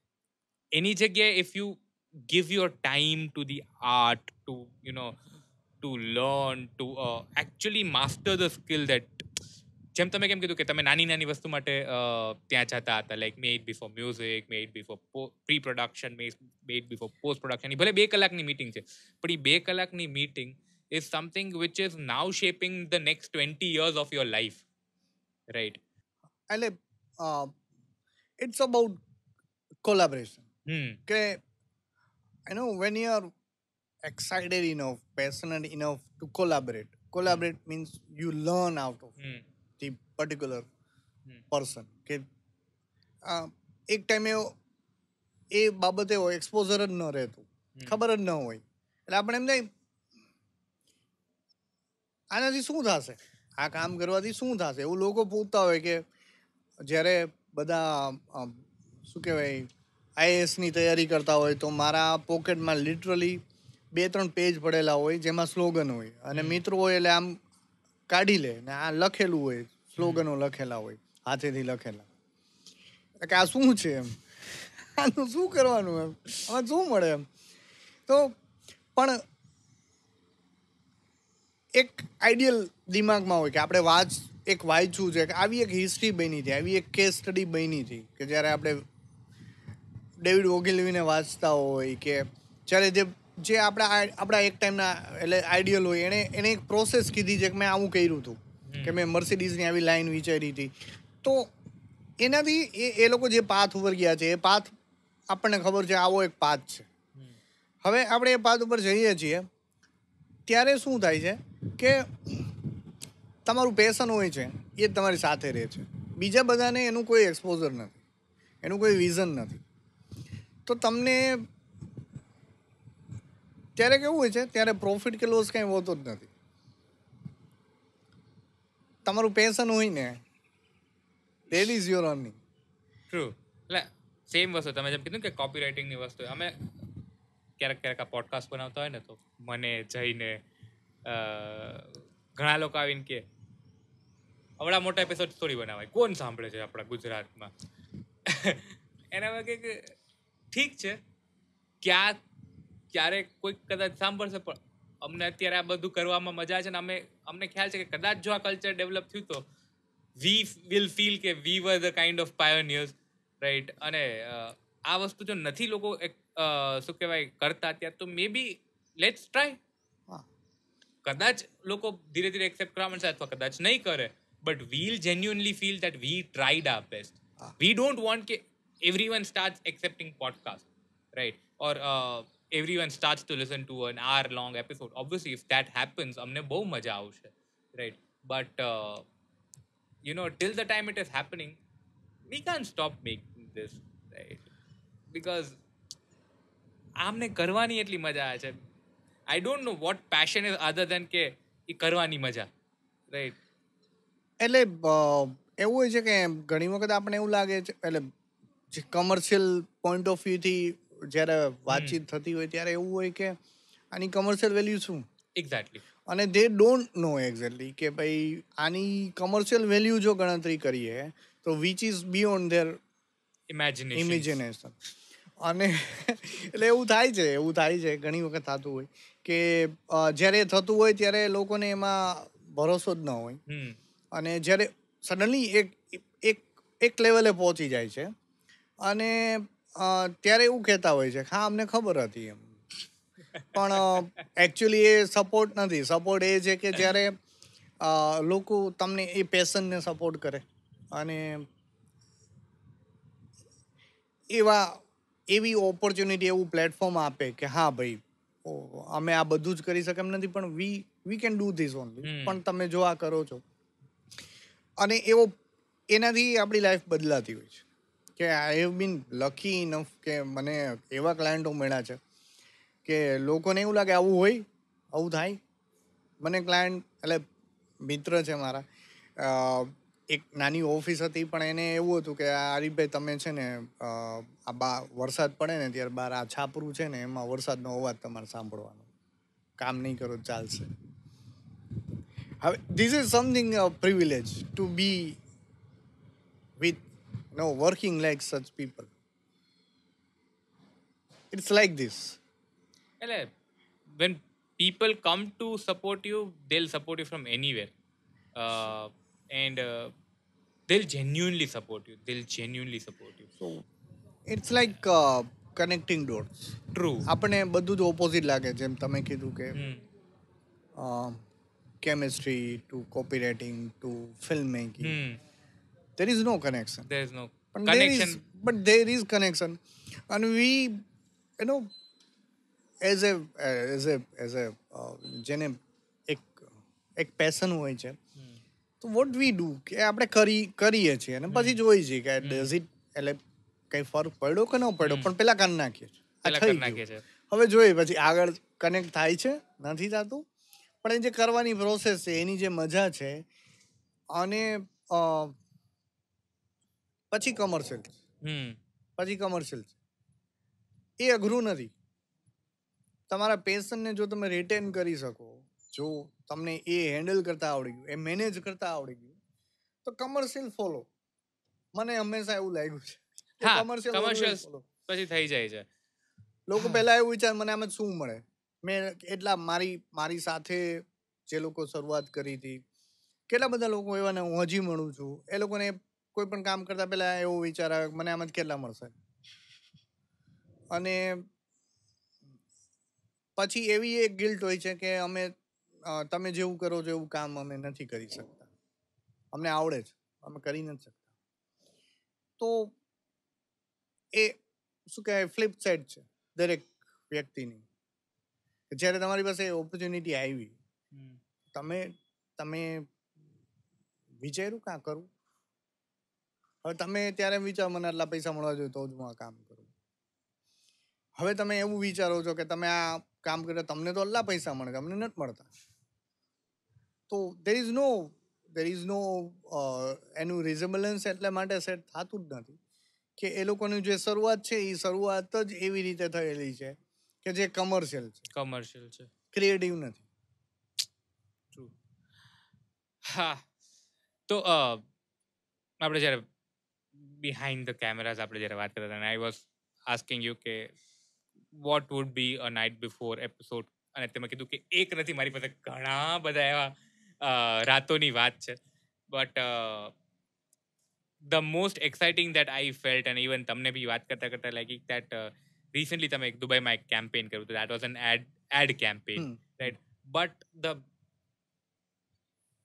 એની જગ્યાએ if you give your time to the art to you know to learn to actually master the skill that જેમ તમે કેમ કીધું કે તમે નાની નાની વસ્તુ માટે ત્યાં જતા હતા like made before music may it before pre production may it before post production ભલે બે કલાકની મીટિંગ છે, પણ એ બે કલાકની meeting is something which is now shaping the next twenty years of your life right એટલે ઇટ્સ અબાઉટ કોલાબરેશન કે you know when you are excited enough passionate enough to collaborate collaborate means you learn out of hmm the particular hmm. person કે એક ટાઈમે એ બાબતે exposure જ ન રહેતું. ખબર જ ન હોય એટલે આપણે એમ થાય આનાથી શું થશે આ કામ કરવાથી શું થશે એવું લોકો પૂછતા હોય કે જ્યારે બધા શું કહેવાય આઈએએસની તૈયારી કરતા હોય તો મારા પોકેટમાં લિટરલી બે ત્રણ પેજ પડેલા હોય જેમાં સ્લોગન હોય. અને મિત્રો હોય એટલે આમ કાઢી લે ને આ લખેલું હોય સ્લોગનો લખેલા હોય હાથેથી લખેલા. કે આ શું છે એમ? આનું શું કરવાનું એમ? આમાં શું મળે એમ? તો પણ એક આઈડિયલ દિમાગમાં હોય કે આપણે વાંચ એક વાંચ્યું છે કે આવી એક હિસ્ટ્રી બની હતી આવી એક કેસ સ્ટડી બની હતી કે જ્યારે આપણે ડેવિડ ઓગિલવીને વાંચતા હોય કે જ્યારે જે જે આપણા આપણા એક ટાઈમના એટલે આઈડિયલ હોય એણે એણે એક પ્રોસેસ કીધી છે કે મેં આવું કર્યું હતું કે મેં મર્સિડીઝની આવી લાઈન વિચારી હતી. તો એનાથી એ એ લોકો જે પાથ ઉપર ગયા છે એ પાથ આપણને ખબર છે આવો એક પાથ છે. હવે આપણે એ પાથ ઉપર જઈએ છીએ ત્યારે શું થાય છે કે તમારું પેશન હોય છે, એ જ તમારી સાથે રહે છે. બીજા બધાને એનું કોઈ એક્સપોઝર નથી. એનું કોઈ વિઝન નથી. તો તમને ત્યારે કેવું હોય છે, ત્યારે પ્રોફિટ કે લોસ કાંઈ હોતો જ નથી. તમારું પેશન હોય ને that is your earning true એટલે સેમ વસ્તુ, તમે જેમ કીધું કે કોપી રાઇટિંગની વસ્તુ, અમે ક્યારેક ક્યારેક આ પોડકાસ્ટ બનાવતા હોય ને, તો મને જઈને ઘણા લોકો આવીને કે અવડા મોટા એપિસોડ થોડી બનાવાય. કોણ સાંભળે છે આપણા ગુજરાતમાં? એના વગે કે ઠીક છે. ક્યાં ક્યારેક કોઈક કદાચ સાંભળશે પણ અમને અત્યારે આ બધું કરવામાં મજા છે ને અમે અમને ખ્યાલ છે કે કદાચ જો આ કલ્ચર ડેવલપ થયું તો વી વિલ ફીલ કે we were the kind of pioneers right અને આ વસ્તુ જો નથી લોકો એક, શું કહેવાય કરતા ત્યાં તો મે બી લેટ્સ ટ્રાય કદાચ લોકો ધીરે ધીરે એક્સેપ્ટ કરવા માંડશે અથવા કદાચ નહીં કરે. But we'll genuinely feel that we tried our best હા. વી ડોન્ટ વોન્ટ કે everyone starts accepting podcast right or uh, everyone starts to listen to an hour long episode obviously if that happens અમને બહુ મજા આવશે right but uh, you know till the time it is happening we can't stop making this right because આમને કરવાની એટલી મજા આવે છે I don't know what passion is other than કે એ કરવાની મજા રાઈટ એટલે એવું હોય છે કે ઘણી વખત આપણે એવું લાગે છે એટલે જે કમર્શિયલ પોઈન્ટ ઓફ વ્યૂથી જ્યારે વાતચીત થતી હોય ત્યારે એવું હોય કે આની કમર્શિયલ વેલ્યુ શું? એક્ઝેક્ટલી અને દે ડોન્ટ નો એક્ઝેક્ટલી કે ભાઈ આની કમર્શિયલ વેલ્યુ જો ગણતરી કરીએ તો which is beyond their imagination imagination અને એટલે એવું થાય છે એવું થાય છે ઘણી વખત થતું હોય કે જ્યારે થતું હોય ત્યારે લોકોને એમાં ભરોસો જ ન હોય. અને જ્યારે સડનલી એક એક એક લેવલે પહોંચી જાય છે. અને ત્યારે એવું કહેતા હોય છે હા અમને ખબર હતી એમ. પણ એકચ્યુઅલી એ સપોર્ટ નથી. સપોર્ટ એ છે કે જ્યારે લોકો તમને એ પેશનને સપોર્ટ કરે. અને એવા એવી ઓપોર્ચ્યુનિટી એવું પ્લેટફોર્મ આપે કે હા ભાઈ ઓ, અમે આ બધું જ કરી શકે એમ નથી પણ we we can do this only પણ તમે જો આ કરો છો અને એવો, એનાથી આપણી લાઈફ બદલાતી હોય છે. કે I have been lucky enough કે મને એવા ક્લાયન્ટો મળ્યા છે કે લોકોને એવું લાગે આવું હોય, આવું થાય. મને ક્લાયન્ટ એટલે મિત્ર છે મારા એક નાની ઓફિસ હતી પણ એને એવું હતું કે, આ હરીફભાઈ, તમે છે ને આ બા, વરસાદ પડે ને ત્યારે બાર આ છાપરું છે ને, એમાં વરસાદનો અવાજ તમારે સાંભળવાનો. કામ નહીં કરો, ચાલશે. હવે this is something privilege to be with no working like such people it's like this એટલે when people come to support you they'll support you from anywhere uh, and uh, they'll genuinely support you they'll genuinely support you so it's like connecting doors true આપણને બધું જ opposite લાગે જેમ તમે કીધું કે Hmm. to to copy filmmaking. Hmm. There is no connection there is no પણ there is connection but there is connection and we you know as a as a as a uh, જેને એક એક passion હોય છે. તો what we do કે આપણે કરી કરીએ છીએ અને પછી જોઈએ છીએ કે ડઝ ઇટ એટલે કઈ ફરક પડ્યો કે ન પડ્યો પણ પેલા કરી નાખીએ છીએ. હવે જોઈએ પછી આગળ કનેક્ટ થાય છે નથી થતું પણ એ જે કરવાની પ્રોસેસ છે એની જે મજા છે અને પછી કમર્શિયલ હમ. પછી કમર્શિયલ એ અઘરું નથી. તમારા પેશનને જો તમે રિટેન કરી શકો જો તમને એ હેન્ડલ કરતા આવડી ગયું એ મેનેજ કરતા આવડી ગયું તો કમર્શિયલ ફોલો મને હંમેશા એવું લાગ્યું છે કમર્શિયલ પછી થઈ જાય છે. લોકો પહેલા એવું વિચાર મને આમાં શું મળે? મેં એટલા મારી મારી સાથે જે લોકો શરૂઆત કરી હતી, કેટલા બધા લોકો એવાને હું હજી મળું છું, એ લોકોને કોઈ પણ કામ કરતા પહેલાં એવો વિચાર આવે મને આમાં કેટલા મળશે. અને પછી એવી એક ગિલ્ટ હોય છે કે અમે તમે જેવું કરો છો એવું કામ અમે નથી કરી શકતા. અમને આવડે છે, અમે કરી નથી શકતા. તો એ શું કહેવાય ફ્લિપ સાઈડ છે દરેક વ્યક્તિની. જ્યારે તમારી પાસે ઓપોર્ચ્યુનિટી આવી તમે તમે વિચાર્યું કાં કરું? હવે તમે ત્યારે વિચારો મને આટલા પૈસા મળવા જોઈએ તો જ હું આ કામ કરું. હવે તમે એવું વિચારો છો કે તમે આ કામ કરે તમને તો આટલા પૈસા મળે તમને નથી મળતા. તો there is no there is no એનું રિઝેબલન્સ એટલા માટે સેટ થતું જ નથી કે એ લોકોની જે શરૂઆત છે એ શરૂઆત જ એવી રીતે થયેલી છે. કે જે કમર્શિયલ છે. કમર્શિયલ છે. ક્રિએટિવ નથી. ટ્રુ હા. તો આપણે જ્યારે બિહાઇન્ડ ધ કેમેરાઝ આપણે જ્યારે વાત કરતા હતા આઈ વોઝ આસ્કિંગ યુ કે what would be a night before episode અને તમે કીધું કે એક નથી મારી પાસે ઘણા બધા એવા રાતોની વાત છે. But the most exciting that I felt અને ઇવન તમને બી વાત કરતા કરતા લાગી દેટ રિસન્ટલી તમે દુબઈમાં એક કેમ્પેન કર્યું હતું. That was an ad ad campaign right but the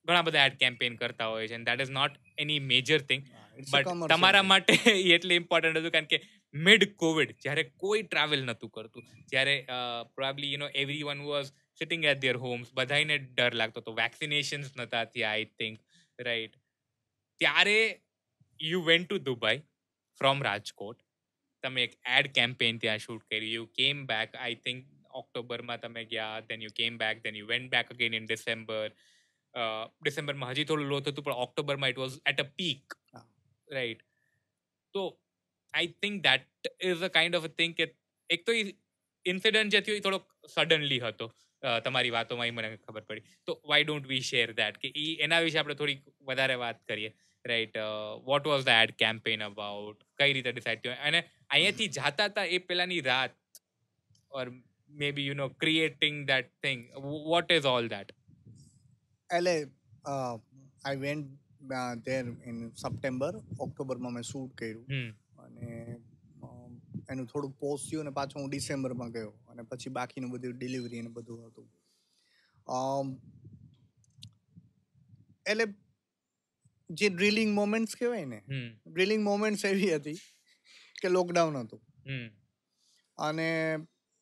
ઘણા બધા એડ કેમ્પેન કરતા હોય છે that is not any major thing but તમારા માટે એટલે ઇમ્પોર્ટન્ટ હતું કારણ કે મિડ કોવિડ જ્યારે કોઈ ટ્રાવેલ નહોતું કરતું જ્યારે probably you know everyone was sitting at their homes બધાને ડર લાગતો હતો. વેક્સિનેશન્સ નહોતા થયા આઈ થિંક રાઈટ ત્યારે you went to Dubai from Rajkot તમે એક એડ કેમ્પેન ત્યાં શૂટ કરી you came back I think ઓક્ટોબરમાં તમે ગયા then you came back then you went back again in December ડિસેમ્બરમાં હજી થોડું લો થતું પણ ઓક્ટોબરમાં it was at a peak right તો I think that is a kind of a thing કે એક તો ઇન્સિડન્ટ જે થયો એ થોડોક સડનલી હતો તમારી વાતોમાં એ મને ખબર પડી. તો why don't we share that કે એ એના વિશે આપણે થોડીક વધારે વાત કરીએ. Right what was the ad campaign about કઈ રીતે ડિસાઇડ થયો? અને અહીંયાથી જાતા હતા એ પેલાની રાત or maybe you know creating that thing what is all that એટલે I went there in September ઓક્ટોબરમાં મેં શૂટ કર્યું. અને એનું થોડુંક પોસ્ટ થયું અને પાછું હું ડિસેમ્બરમાં ગયો. અને પછી બાકીનું બધું ડિલિવરી અને બધું હતું. અમ, એટલે જે ડ્રિલિંગ મોમેન્ટ્સ કહેવાય ને ડ્રિલિંગ મોમેન્ટ્સ એવી હતી કે લોકડાઉન હતું. અને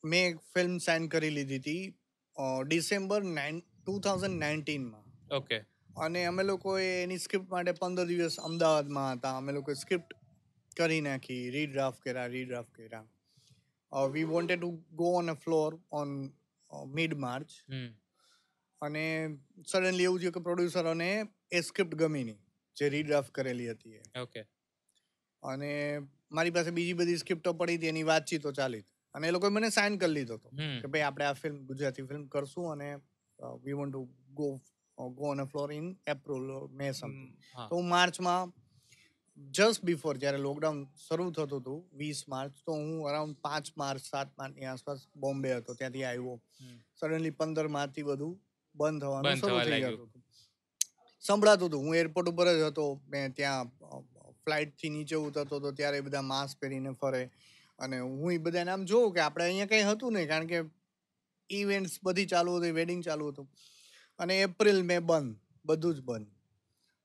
મેં એક ફિલ્મ સાઇન કરી લીધી હતી ડિસેમ્બર નાઇન ટુ થાઉઝન્ડ નાઇન્ટીનમાં ઓકે અને અમે લોકોએ એની સ્ક્રિપ્ટ માટે પંદર દિવસ અમદાવાદમાં હતા. અમે લોકોએ સ્ક્રિપ્ટ કરી નાખી રીડ્રાફ્ટ કર્યા રીડ્રાફ્ટ કર્યા. We wanted to go on a floor on mid March અને સડનલી એવું થયું કે પ્રોડ્યુસરોને એ સ્ક્રિપ્ટ ગમી નહીં. જે રીડ્રાફ્ટ કરેલી હતી ઓકે અને મારી પાસે બીજી બધી સ્ક્રિપ્ટો પડી હતી એની વાતચીતો ચાલી અને એ લોકોએ મને સાઇન કરી લીધો હતો કે ભાઈ આપણે આ ફિલ્મ ગુજરાતી ફિલ્મ કરશું અને we want to go go on a floor in April May something તો હું માર્ચમાં જસ્ટ બિફોર જ્યારે લોકડાઉન શરૂ થતું હતું વીસ માર્ચ તો હું અરાઉન્ડ પાંચ માર્ચ સાત માર્ચની આસપાસ બોમ્બે હતો. ત્યાંથી આવ્યો. સડનલી પંદર માર્ચથી બધું બંધ થવાનું શરૂ થઈ ગયું હતું. સંભળાતું હતું. હું એરપોર્ટ ઉપર જ હતો. મેં ત્યાં ફ્લાઇટથી નીચે ઉતરતો હતો. ત્યારે એ બધા માસ્ક પહેરીને ફરે. અને હું એ બધાને આમ જોઉં કે આપણે અહીંયા કંઈ હતું નહીં. કારણ કે ઇવેન્ટ્સ બધી ચાલુ હતી વેડિંગ ચાલુ હતું. અને એપ્રિલ મે બંધ. બધું જ બંધ.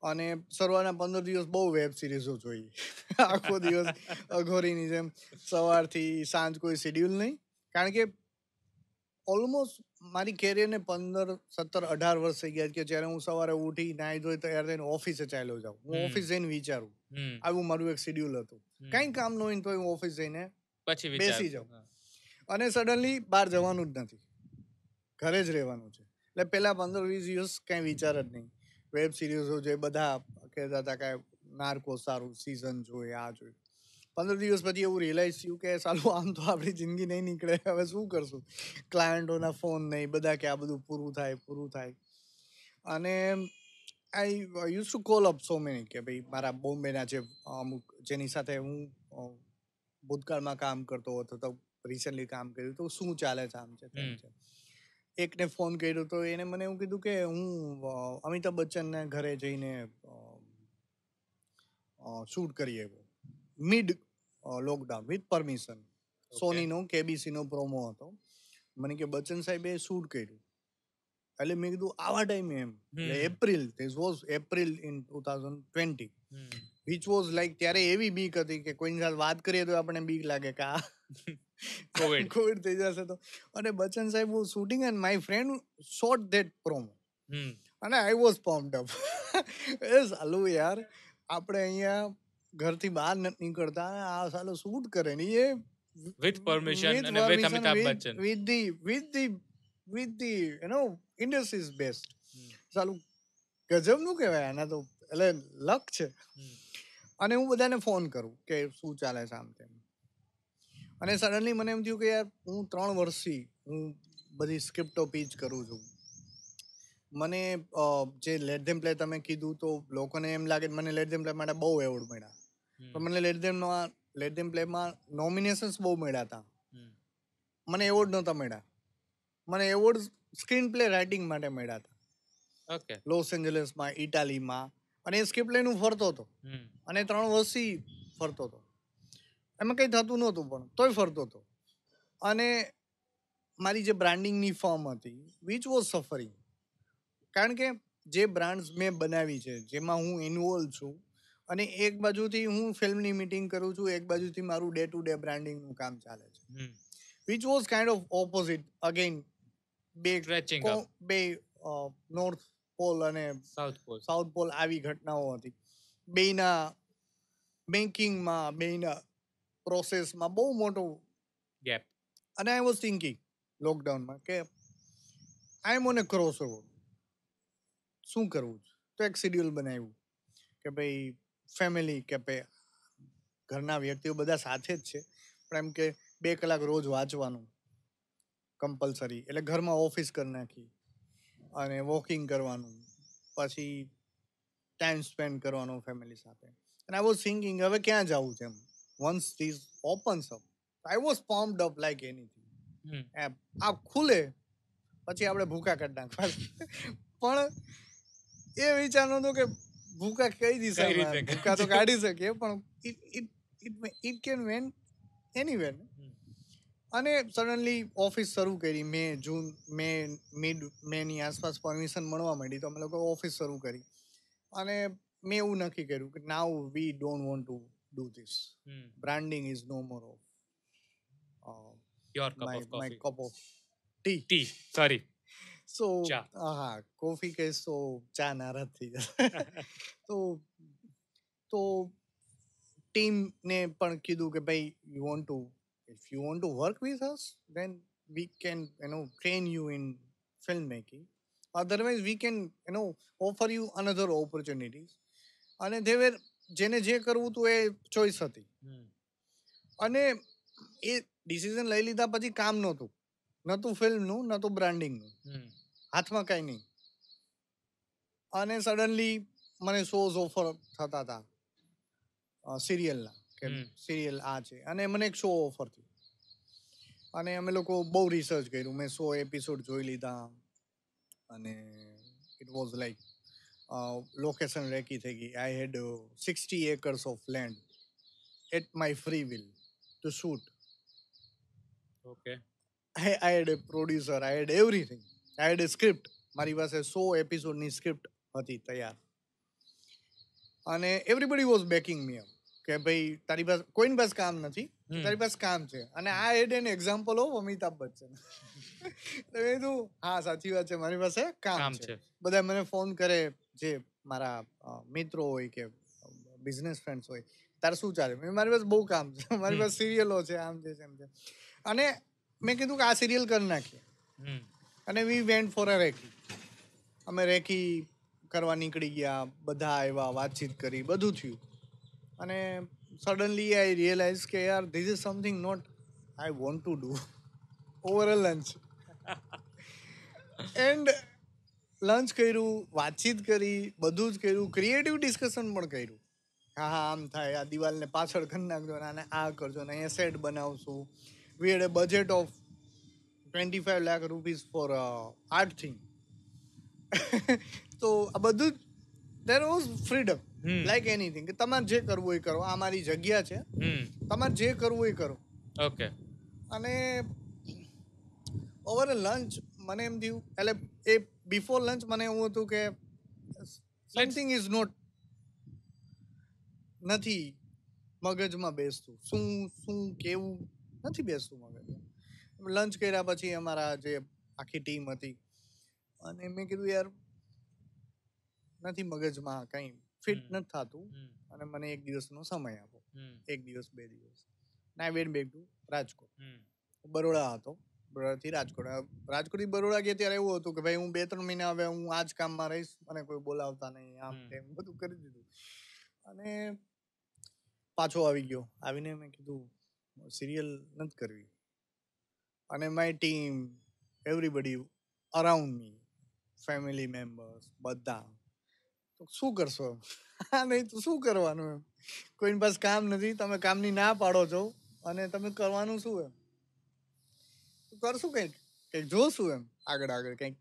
અને શરૂઆતના પંદર દિવસ બહુ વેબ સિરીઝો જોઈ. આખો દિવસ અઘોરીની જેમ. સવારથી સાંજ કોઈ શેડ્યુલ નહીં. કારણ કે ઓલમોસ્ટ મારી કેરિયરને પંદર સત્તર અઢાર વર્ષ થઈ ગયા કે જ્યારે હું સવારે ઉઠી નાહી ધોઈ તૈયાર થઈને ઓફિસે ચાલ્યો જાઉં. હું ઓફિસ જઈને વિચારું. આવું મારું એક શેડ્યુલ હતું. કઈ કામ ન હોય તો હું ઓફિસ જઈને પછી બેસી જાઉં. અને સડનલી બહાર જવાનું જ નથી. ઘરે જ રહેવાનું છે. એટલે પહેલા પંદર વીસ દિવસ કઈ વિચાર જ નહીં. વેબ સિરીઝો જે બધા કહેતા હતા કે નાર્કો સારું સિઝન જોઈએ આ જોઈએ. પંદર દિવસ પછી એવું રિયલાઇઝ થયું કે સાલું આમ તો આપણી જિંદગી નહીં નીકળે. હવે શું કરશું? ક્લાયન્ટોના ફોન નહીં બધા કે આ બધું પૂરું થાય પૂરું થાય. અને I use to call up so many કે ભાઈ મારા બોમ્બેના જે અમુક જેની સાથે હું ભૂતકાળમાં કામ કરતો હતો તો રિસેન્ટલી કામ કર્યું. તો શું ચાલે છે આમ છે તેમ છે. એકને ફોન કર્યો તો એને મને એવું કીધું કે હું અમિતાભ બચ્ચનના ઘરે જઈને શૂટ કરીએ મિડ લોકડાઉન વિથ પરમિશન સોનીનો કેબીસીનો પ્રોમો હતો. મને કે બચ્ચન સાહેબે શૂટ કર્યું. એટલે મેં કીધું આવા ટાઈમે એમ. April this was April in two thousand twenty which was like ત્યારે એવી બીક હતી કે કોઈની સાથે વાત કરીએ તો આપણને બીક લાગે કે આ COVID. કોવિડ થઈ જશે તો. અને Bachchan saheb was shooting and my friend shot that promo અને I was pumped up as hello યાર. આપણે અહીંયા ઘરથી બહાર નથી નીકળતા આ સાલો શૂટ કરે ને એ વિથ પરમિશન અને with Amitabh Bachchan. With the with the with the you know industry's best hmm. સાલું ગજબનું કહેવાય આના તો એટલે લક છે અને હું બધાને ફોન કરું કે શું ચાલે છે આમ તેમ અને સડનલી મને એમ થયું કે યાર હું ત્રણ વર્ષથી હું બધી સ્ક્રિપ્ટો પીચ કરું છું મને જે લેટ ધેમ પ્લે તમે કીધું તો લોકોને એમ લાગે મને લેટ ધેમ પ્લે માટે બહુ એવોર્ડ મળ્યા. પણ મને લેટ ધેમમાં લેટ ધેમ પ્લેમાં નોમિનેશન્સ બહુ મળ્યા હતા મને એવોર્ડ નહોતા મળ્યા. મને એવોર્ડ સ્ક્રીન પ્લે રાઇટિંગ માટે મળ્યા હતા ઓકે. લોસ એન્જલસમાં ઇટાલીમાં અને એ સ્ક્રિપ્ટ લઈને હું ફરતો હતો. અને ત્રણ વર્ષથી ફરતો હતો. એમાં કંઈ થતું નહોતું પણ તોય ફરતો હતો. અને મારી જે બ્રાન્ડિંગની ફર્મ હતી વિચ વોઝ સફરિંગ કારણ કે જે બ્રાન્ડ્સ મેં બનાવી છે જેમાં હું ઇન્વોલ્વ છું અને એક બાજુથી હું ફિલ્મની મીટિંગ કરું છું એક બાજુથી મારું ડે ટુ ડે બ્રાન્ડિંગનું કામ ચાલે છે. Which was kind of opposite again બે બે નોર્થ પોલ અને સાઉથ પોલ સાઉથ પોલ આવી ઘટનાઓ હતી. બેયના બેન્કિંગમાં બેયના પ્રોસેસમાં બહુ મોટો ગેપ અને આઈ વોઝ થિંકિંગ લોકડાઉનમાં કે I am on cross road શું કરવું? તો એક શિડ્યુલ બનાવ્યું કે ભાઈ ફેમિલી કે ઘરના વ્યક્તિઓ બધા સાથે જ છે. પણ એમ કે બે કલાક રોજ વાંચવાનું કમ્પલસરી એટલે ઘરમાં ઓફિસ કરી નાખી અને વોકિંગ કરવાનું. પછી ટાઈમ સ્પેન્ડ કરવાનો ફેમિલી સાથે. અને આઈ વોઝ સિંગિંગ હવે ક્યાં જવું છે એમ? Once these opens up I was pumped up like anything. એમ આ ખુલે પછી આપણે ભૂકા કાઢી નાખવા પણ એ વિચાર નતો કે ભૂકા કઈ રીતે ભૂકા તો કાઢી શકીએ પણ it it it it can when anywhere when અને સડનલી ઓફિસ શરૂ કરી મે જૂન મે મિડ મેની આસપાસ પરમિશન મળવા માંડી તો અમે લોકો ઓફિસ શરૂ કરી. અને મેં એવું નક્કી કર્યું કે now we don't want to do this branding is no more of Your cup my of cup of tea tea tea. So હા કોફી કહીશ તો ચા નારાજ થઈ જશે તો તો ટીમને પણ કીધું કે ભાઈ you want to if you want to work with us then we can you know train you in film making otherwise we can you know offer you another opportunities અને they વેર જેને જે કરવું હતું એ choice હતી અને એ decision લઈ લીધા પછી કામ નહોતું. નહોતું ફિલ્મનું નહોતું બ્રાન્ડિંગનું. હાથમાં કાંઈ નહીં. અને સડનલી મને શોઝ ઓફર થતા હતા સિરિયલના કે. સિરિયલ આ છે. અને મને એક શો ઓફર થયો. અને અમે લોકો બહુ રિસર્ચ કર્યું. મેં સો એપિસોડ જોઈ લીધા. અને it was like location recce થઈ ગઈ. I had sixty acres of land at my free will to shoot okay I I had producer I had everything. I script. મારી પાસે સો એપિસોડની સ્ક્રિપ્ટ હતી તૈયાર. અને એવરીબડી વોઝ બેકિંગ મી એમ કે ભાઈ તારી પાસે કોઈની પાસે કામ નથી તારી પાસે કામ છે. અને આ ad an example of Amitabh Bachchan. તો મેં કીધું હા સાચી વાત છે મારી પાસે કામ છે. બધા મને ફોન કરે જે મારા મિત્રો હોય કે બિઝનેસ ફ્રેન્ડ્સ હોય તારે શું ચાલે? મેં મારી પાસે બહુ કામ છે મારી પાસે સિરિયલો છે આમ છે એમ છે. અને મેં કીધું કે આ સિરિયલ કરી નાખીએ. અને we went for a recce અમે રેકી કરવા નીકળી ગયા બધા આવ્યા વાતચીત કરી બધું થયું. અને સડનલી આઈ રિયલાઇઝ કે યાર this is something not I want to do over a lunch and lunch કર્યું વાતચીત કરી બધું જ કર્યું ક્રિએટિવ ડિસ્કશન પણ કર્યું. હા હા આમ થાય આ દિવાલને પાછળ ખન નાખજો અને આને આ કરજો ને અહીંયા સેટ બનાવશું. We had a budget of twenty lakh rupees for art thing તો આ બધું there was freedom. Like anything કે તમારે જે કરવું એ કરો. આ મારી જગ્યા છે. હમ. તમારે જે કરવું એ કરો. ઓકે. અને ઓવર લંચ મને એમ થયું એટલે એ બિફોર લંચ મને એવું હતું કે સમથિંગ ઇઝ નોટ નથી મગજમાં બેસતું. શું શું કેવું? નથી બેસતું મગજમાં. લંચ કર્યા પછી અમારા જે આખી ટીમ હતી. અને મેં કીધું યાર નથી મગજમાં કંઈ ફિટ નથી થતું. અને મને એક દિવસનો સમય આપો. એક દિવસ બે દિવસ. ના went back to Rajkot. Baroda હતો. બરોડાથી રાજકોટ. રાજકોટથી બરોડા ગયા ત્યારે એવું હતું કે ભાઈ હું બે ત્રણ મહિના હવે હું આ જ કામમાં રહીશ. મને કોઈ બોલાવતા નહીં. આમ તેમ બધું કરી દીધું. અને પાછો આવી ગયો. આવીને મેં કીધું સિરિયલ નથી કરવી. અને my team everybody around me family members બધા. તો શું કરશો? નહીં તો શું કરવાનું એમ? કોઈની પાસે કામ નથી, તમે કામની ના પાડો છો. અને તમે કરવાનું શું એમ? કરશું કંઈક કંઈક જોશું એમ, આગળ આગળ કંઈક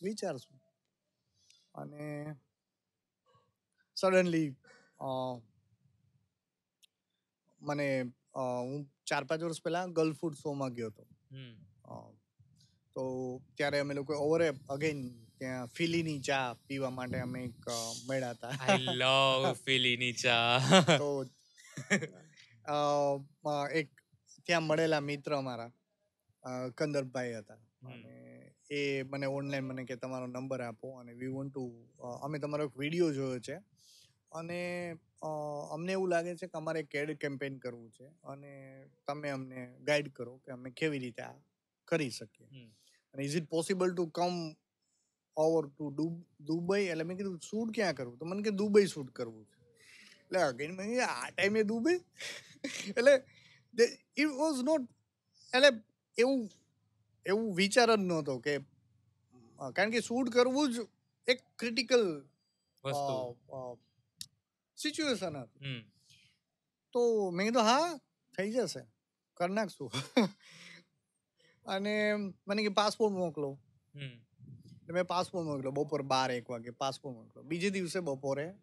વિચારશું. અને સડનલી મને હું ચાર પાંચ વર્ષ પહેલાં ગર્લ ફૂડ શોમાં ગયો હતો. તો ત્યારે અમે લોકો ઓવર અગેન ત્યાં ફિલીની ચા પીવા માટે અમે એક મળ્યા હતા. આઈ લવ ફિલીની ચા. તો એક ત્યાં મળેલા મિત્ર અમારા કંદરભાઈ હતા. એ મને ઓનલાઈન મને કે તમારો નંબર આપો અને વી વોન્ટ ટુ અમે તમારો એક વીડિયો જોયો છે. અને અમને એવું લાગે છે કે અમારે કેડ કેમ્પેન કરવું છે અને તમે અમને ગાઈડ કરો કે અમે કેવી રીતે આ કરી શકીએ. અને is it possible to come over to Dubai એટલે મેં કીધું શૂટ ક્યાં કરવું તો મને કે દુબઈ શૂટ કરવું છે. એટલે અગેન મેં આ ટાઈમે દુબઈ એટલે ઇટ વોઝ નોટ એટલે એવું એવું વિચાર જ નહોતો કે કારણ કે શૂટ કરવું જ એક ક્રિટિકલ વસ્તુ. સિચ્યુએશન હતી. તો મેં કીધું હા થઈ જશે. કરી નાખશું. અને મને કે પાસપોર્ટ મોકલો. મેં પાસપોર્ટ મોકલ્યો. બપોર બાર એક વાગે પાસપોર્ટ મોકલ્યો. બીજે દિવસે બપોરે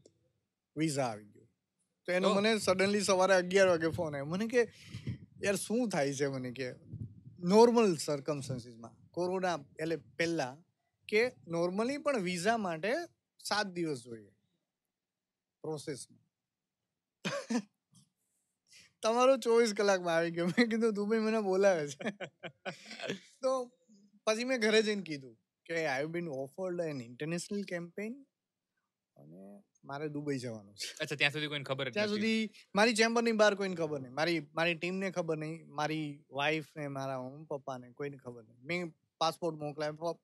વિઝા આવી ગયો. તો એનો મને સડનલી સવારે અગિયાર વાગે ફોન આવ્યો. મને કે યાર શું થાય છે? મને કે નોર્મલ સર્કમસ્ટન્સીસમાં કોરોના એટલે પહેલા કે નોર્મલી પણ વિઝા માટે સાત દિવસ જોઈએ. પ્રોસેસમાં તમારો ચોવીસ કલાકમાં આવી ગયો. મેં કીધું દુબઈ મને બોલાવે છે. તો પછી મેં ઘરે જઈને કીધું કે I been offered an international campaign અને મારે દુબઈ જવાનું છે. અચ્છા ત્યાં સુધી કોઈને ખબર ત્યાં સુધી મારી ચેમ્બરની બહાર કોઈને ખબર નહીં. મારી મારી ટીમને ખબર નહીં. મારી વાઈફ ને મારા મમ્મી પપ્પાને કોઈને ખબર નહીં. મેં પાસપોર્ટ મોકલાયો.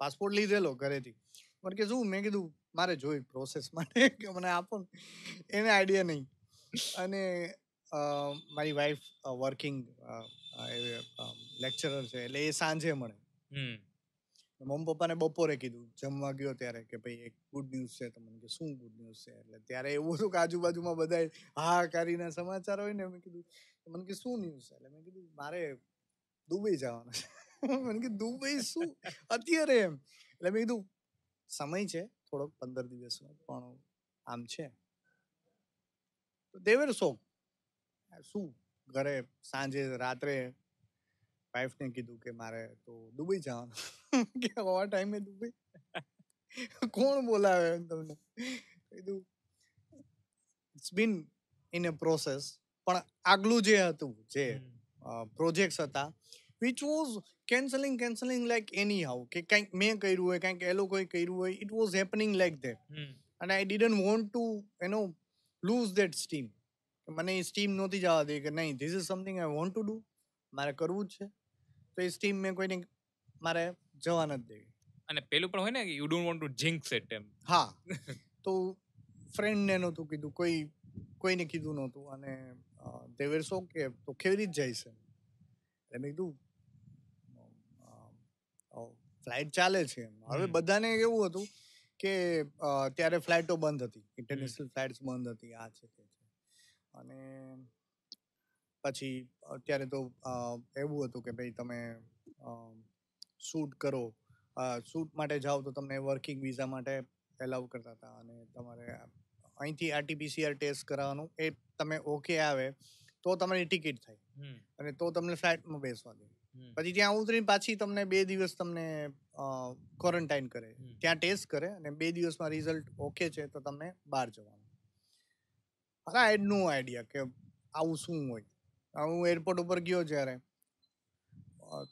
પાસપોર્ટ લીધેલો ઘરેથી. મને કે શું? મેં કીધું મારે જોઈ પ્રોસેસ માટે. કે મને આપો એને આઈડિયા નહીં. અને મારી વાઈફ વર્કિંગ લેક્ચરર છે. એટલે એ સાંજે મળે. મમ્મી પપ્પાને બપોરે કીધું. જમવા ગયો ત્યારે કે ભાઈ એક ગુડ ન્યૂઝ છે તો મને કે શું ગુડ ન્યૂઝ છે? એટલે ત્યારે એવું હતું કે આજુબાજુમાં બધા હા કરીને સમાચાર હોય ને મેં કીધું મને કે શું ન્યૂઝ છે? એટલે મેં કીધું મારે દુબઈ જવાનું છે. મને કે દુબઈ શું? અત્યારે એમ. એટલે મેં કીધું સમય છે થોડોક પંદર દિવસનો પણ આમ છે. તો દેવેર સો શું? ઘરે સાંજે રાત્રે વાઈફને કીધું કે મારે તો દુબઈ જવાનું. કે આવા ટાઈમે દુબઈ? કોણ બોલાવે તમને? કીધું it's been in a process પણ આગલું જે હતું જે પ્રોજેક્ટ્સ હતા which was cancelling cancelling like anyhow કે કંઈક મેં કર્યું હોય કંઈક એ લોકોએ કર્યું હોય it was happening like that અને I didn't want to you know lose that steam મને એ સ્ટીમ નહોતી જવા દે કે નહીં this is something I want to do મારે કરવું જ છે તો એ સ્ટીમ મેં કોઈને મારે જવા નથી દેવી અને પેલું પણ હોય ને you don't want to jinx it એમ. હા. તો ફ્રેન્ડને નહોતું કીધું કોઈ કોઈને કીધું નહોતું. અને દેવેર સો કે તો કેવી રીતે જાય છે? એટલે મેં કીધું ફ્લાઇટ ચાલે છે હવે બધાને એવું હતું કે ત્યારે ફ્લાઇટો બંધ હતી. ઇન્ટરનેશનલ ફ્લાઇટ્સ બંધ હતી આ છે તે છે. અને પછી અત્યારે તો એવું હતું કે ભાઈ તમે શૂટ કરો. શૂટ માટે જાઓ તો તમને વર્કિંગ વિઝા માટે એલાઉ કરતા હતા અને તમારે અહીંથી આરટીપીસીઆર ટેસ્ટ કરાવવાનું. એ તમે ઓકે આવે તો તમારી ટિકિટ થાય. અને તો તમને ફ્લાઇટમાં બેસવા દે. પછી ત્યાં ઉતરીને પાછી તમને બે દિવસ તમને ક્વોરન્ટાઇન કરે. ત્યાં ટેસ્ટ કરે અને બે દિવસમાં રિઝલ્ટ ઓકે છે તો તમને બહાર જવાનું. હા આઈ નો આઈડિયા કે આવું શું હોય. હું એરપોર્ટ ઉપર ગયો જ્યારે.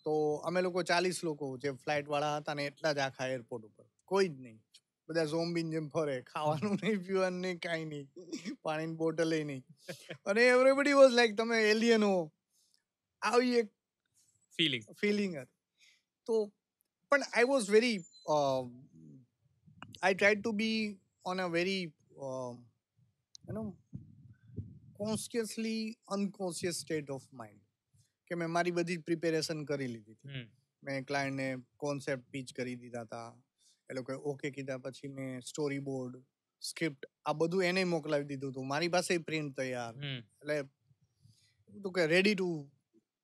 તો અમે લોકો ચાલીસ લોકો જે ફ્લાઇટ વાળા હતા ને એટલા જ આખા એરપોર્ટ ઉપર. કોઈ જ નહીં. બધા ઝોમ્બીન જેમ ફરે. ખાવાનું નહીં પીવાનું નહીં કાંઈ નહીં. પાણીની બોટલ નહીં. અને એવરીબડી વોઝ લાઈક તમે એલિયન હો. આવી એક ફિલિંગ ફિલિંગ હતી તો પણ I was very I try to be on a very you know consciously unconscious state of mind કે મેં મારી બધી જ પ્રિપેરેશન કરી લીધી હતી. મેં ક્લાયન્ટને કોન્સેપ્ટ પીચ કરી દીધા હતા એ લોકોએ ઓકે કીધા પછી મેં સ્ટોરી બોર્ડ સ્ક્રિપ્ટ આ બધું એને મોકલાવી દીધું હતું મારી પાસે પ્રિન્ટ તૈયાર એટલે તું કે રેડી ટુ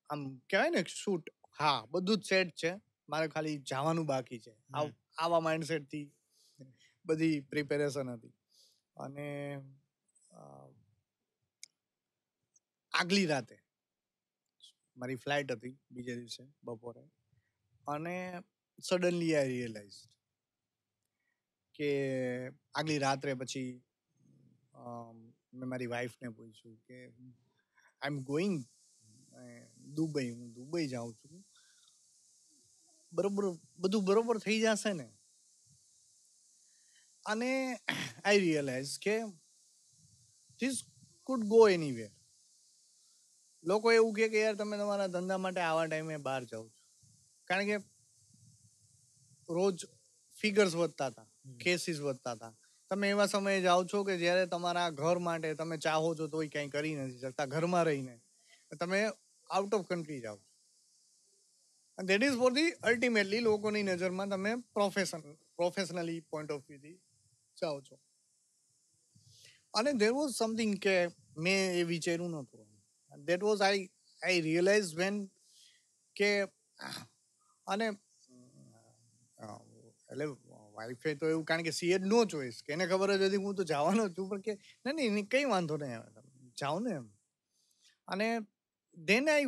આમ કહેવાય ને શૂટ હા બધું જ સેટ છે. મારે ખાલી જવાનું બાકી છે. આવ- માઇન્ડસેટથી બધી પ્રિપેરેશન હતી. અને આગલી રાતે મારી ફ્લાઇટ હતી બીજા દિવસે બપોરે. અને સડનલી આઈ રિયલાઇઝ કે આગલી રાત્રે પછી મેં મારી વાઈફને પૂછ્યું કે આઈ એમ ગોઈંગ દુબઈ હું દુબઈ જાઉં છું. બરોબર બધું બરોબર થઈ જશે ને? અને આઈ રિયલાઇઝ કે ધીસ કુડ ગો એનીવેર લોકો એવું કહે કે યાર તમે તમારા ધંધા માટે આવા ટાઈમે બહાર જાઓ છો. કારણ કે રોજ ફિગર્સ વધતા હતા કેસીસ વધતા હતા. તમે એવા સમયે જાઓ છો કે જ્યારે તમારા ઘર માટે તમે ચાહો છો તોય કંઈ કરી નથી શકતા ઘરમાં રહીને. તમે આઉટ ઓફ કન્ટ્રી જાઓ. That is for the ultimately લોકોની નજરમાં તમે પ્રોફેશન પ્રોફેશનલી પોઈન્ટ ઓફ વ્યૂથી જાઓ છો. અને દેર વોઝ સમથિંગ કે મેં એ વિચાર્યું નહોતું. That was I I realise when કે, અને એટલે વાઈફે તો એવું કારણ કે સી એડ નો ચોઈસ કે એને ખબર જ હતી હું તો જવાનો છું. પણ કે નહીં નહીં કંઈ વાંધો નહીં જાઓ ને એમ. અને then I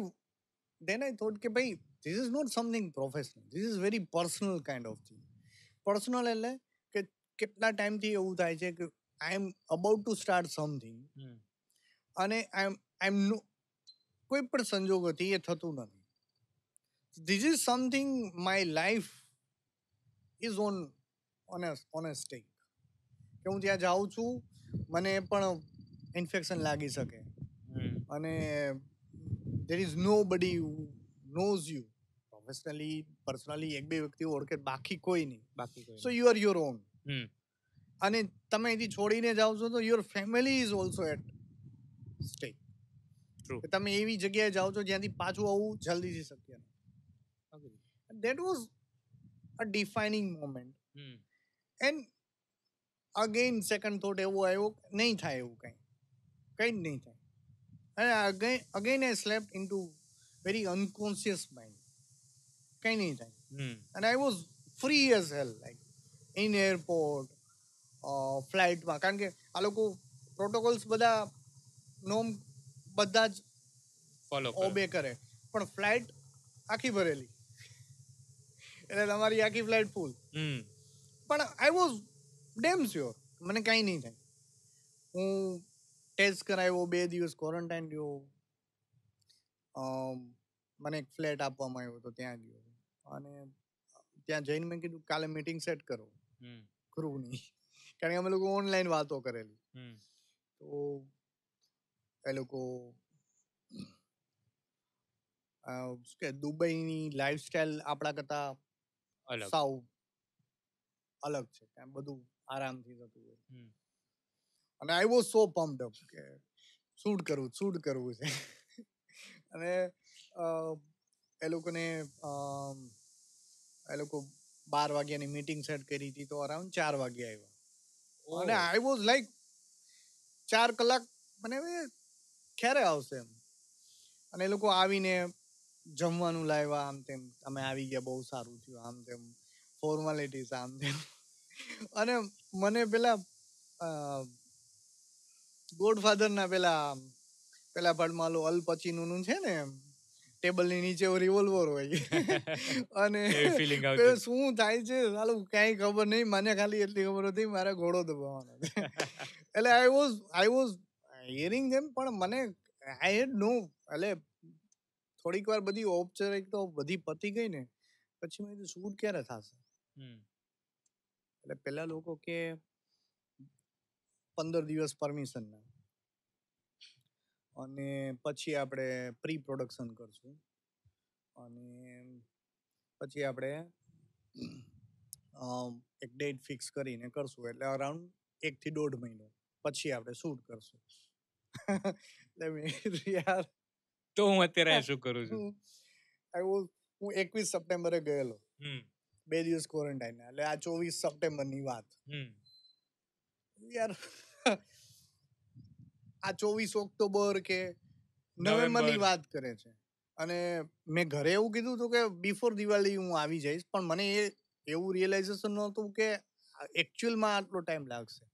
then I thought કે ભાઈ this is not something professional This is very personal kind of thing. Personal એટલે કે કેટલા ટાઈમથી એવું થાય છે કે I am about to start something અને આઈ એમ આઈ એમ નો કોઈ પણ સંજોગોથી એ થતું નથી. This is something my life is on on on a stake કે હું ત્યાં જાઉં છું મને પણ ઇન્ફેક્શન લાગી શકે. અને દેર is નો બડી નોઝ યુ પ્રોફેશનલી પર્સનલી એક બે વ્યક્તિ ઓળખે બાકી કોઈ નહીં. બાકી કોઈ so. You are your own. અને તમે અહીંથી છોડીને જાઓ છો તો your family is also at stake true તમે એવી જગ્યાએ જાઓ છો જ્યાંથી પાછું આવવું જલ્દીથી શક્ય. નથી. That was a defining moment. And again second thought એવો આવ્યો નહીં થાય એવું કંઈ. કંઈ જ નહીં થાય. અને again again I slept in to very unconscious mind કંઈ નહીં થાય. Hmm. and I was free as hell like in airport, uh, ફ્લાઇટમાં કારણ કે આ લોકો પ્રોટોકોલ્સ બધા નોમ બધા જ ફોલો ઓબે કરે. પણ ફ્લાઇટ આખી ભરેલી. એટલે તમારી આખી ફ્લાઇટ ફૂલ. પણ આઈ વોઝ ડેમ શ્યોર મને કાંઈ નહીં થાય. હું ટેસ્ટ કરાવ્યો બે દિવસ ક્વોરન્ટાઇન રહ્યો. મને એક ફ્લેટ આપવામાં આવ્યો તો ત્યાં ગયો અને ત્યાં જઈને મેં કીધું કાલે મીટિંગ સેટ કરો. ક્રૂની કારણ કે અમે લોકો ઓનલાઈન વાતો કરેલી. તો એ લોકો કે દુબઈની લાઈફસ્ટાઈલ આપણા કરતા સાવ અલગ છે. બધું આરામથી થતું હોય. અને I was so pumped up કે શૂટ કરવું શૂટ કરવું છે? અને એ લોકોને એ લોકો બાર વાગ્યાની મીટિંગ સેટ કરી હતી તો અરાઉન્ડ ચાર વાગે આવ્યા. અને આઈ વોઝ લાઈક ચાર કલાક મને ક્યારે આવશે એમ? અને એ લોકો આવીને જમવાનું લાવ્યા આમ તેમ. અમે આવી ગયા બહુ સારું થયું આમ તેમ. ફોર્માલિટીઝ આમ તેમ. અને મને પેલા ગોડફાધર ના પેલા પેલા પાર્ટમાં ઓલો અલ પચીનું નું છે ને ટેબલની નીચે રિવોલ્વર હોય. અને શું થાય છે સાલું કાંઈ ખબર નહીં મને ખાલી એટલી ખબર હતી મારે ઘોડો દબાવવાનો એટલે I was I was hearing જેમ પણ મને આઈ હેડ નો એટલે થોડીક વાર બધી ઔપચારિક તો બધી પતી ગઈ ને પછી મેં શૂટ ક્યારે થશે? એટલે પેલા લોકો કે પંદર દિવસ પરમિશન ના. અને પછી આપણે પ્રી પ્રોડક્શન કરશું. અને પછી આપણે એક ડેટ ફિક્સ કરીને કરશું. એટલે અરાઉન્ડ એક થી દોઢ મહિનો. પછી આપણે શૂટ કરશું. એટલે યાર. તો હું અત્યારે શું કરું છું? આઈ વોઝ હું એકવીસ સપ્ટેમ્બરે ગયેલો. બે દિવસ ક્વોરન્ટાઇન એટલે આ ચોવીસ સપ્ટેમ્બરની વાત. હમ. યાર. આ ચોવીસ ઓક્ટોબર કે નવેમ્બરની વાત કરે છે. અને મેં ઘરે એવું કીધું હતું કે બિફોર દિવાળી હું આવી જઈશ પણ મને એ એવું રિયલાઇઝેશન નહોતું કે એકચ્યુઅલમાં આટલો ટાઈમ લાગશે.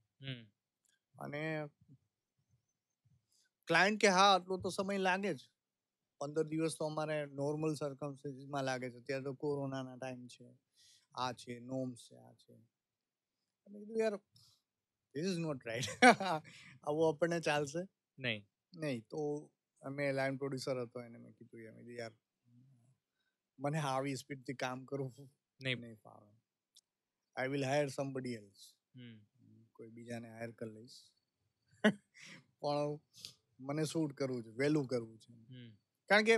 અને ક્લાયન્ટ કે હા આટલો તો સમય લાગે જ. પંદર દિવસ તો અમારે નોર્મલ સર્કમસ્ટન્સીસમાં લાગે છે. ત્યારે તો કોરોનાના ટાઈમ છે. આ છે નોમ્સ છે આ છે. મેં કીધું યાર ધીસ ઇઝ નોટ રાઈટ આવું આપણને ચાલશે નહીં નહીં તો અમે લાઈન પ્રોડ્યુસર હતો એને મેં કીધું એમ યાર મને આવી સ્પીડથી કામ કરવું નહીં નહીં ફાવે I will hire somebody else કોઈ બીજાને હાયર કરી લઈશ પણ મને શૂટ કરવું છે વહેલું કરવું છે કારણ કે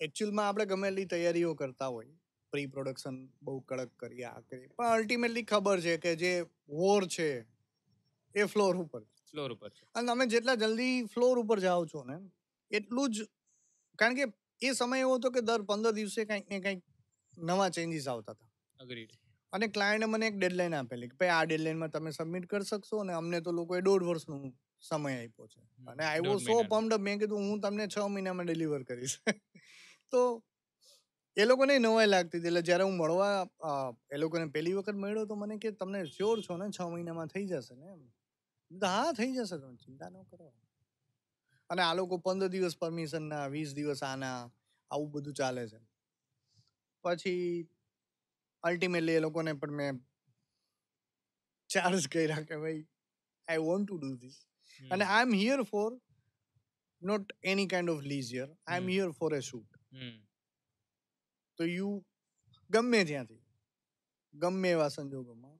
એકચ્યુઅલમાં આપણે ગમે એટલી તૈયારીઓ કરતા હોય પ્રી પ્રોડક્શન બહુ કડક કરીએ આ કરી પણ અલ્ટિમેટલી ખબર છે કે જે વોર છે એ ફ્લોર ઉપર. ફ્લોર ઉપર અને તમે જેટલા જલ્દી ફ્લોર ઉપર જાઓ છો ને એટલું જ કારણ કે એ સમય એવો હતો કે દર પંદર દિવસે કંઈક ને કંઈક નવા ચેન્જીસ આવતા હતા. અગ્રીડ અને ક્લાયન્ટે મને એક ડેડલાઇન આપેલી કે ભાઈ આ ડેડલાઇનમાં તમે સબમિટ કરી શકશો અને અમને તો લોકોએ દોઢ વર્ષનું સમય આપ્યો છે. અને આઈ વોઝ સો. પમ્પડ મેં કીધું હું તમને છ મહિનામાં ડિલિવર કરીશ. તો એ લોકોને નવાઈ લાગતી હતી. એટલે જ્યારે હું મળવા એ લોકોને પહેલી વખત મળ્યો તો મને કે તમને શ્યોર છો ને છ મહિનામાં થઈ જશે ને? એમ. હા થઈ જશે તમે ચિંતા ન કરો. અને આ લોકો પંદર દિવસ પરમિશનના વીસ દિવસ આના આવું બધું ચાલે છે. પછી અલ્ટિમેટલી એ લોકોને પણ મેં ચાર્જ કર્યા કે ભાઈ I want to do this અને I am here for not any kind of leisure I am here for a shoot તો યુ ગમે ત્યાંથી ગમે એવા સંજોગોમાં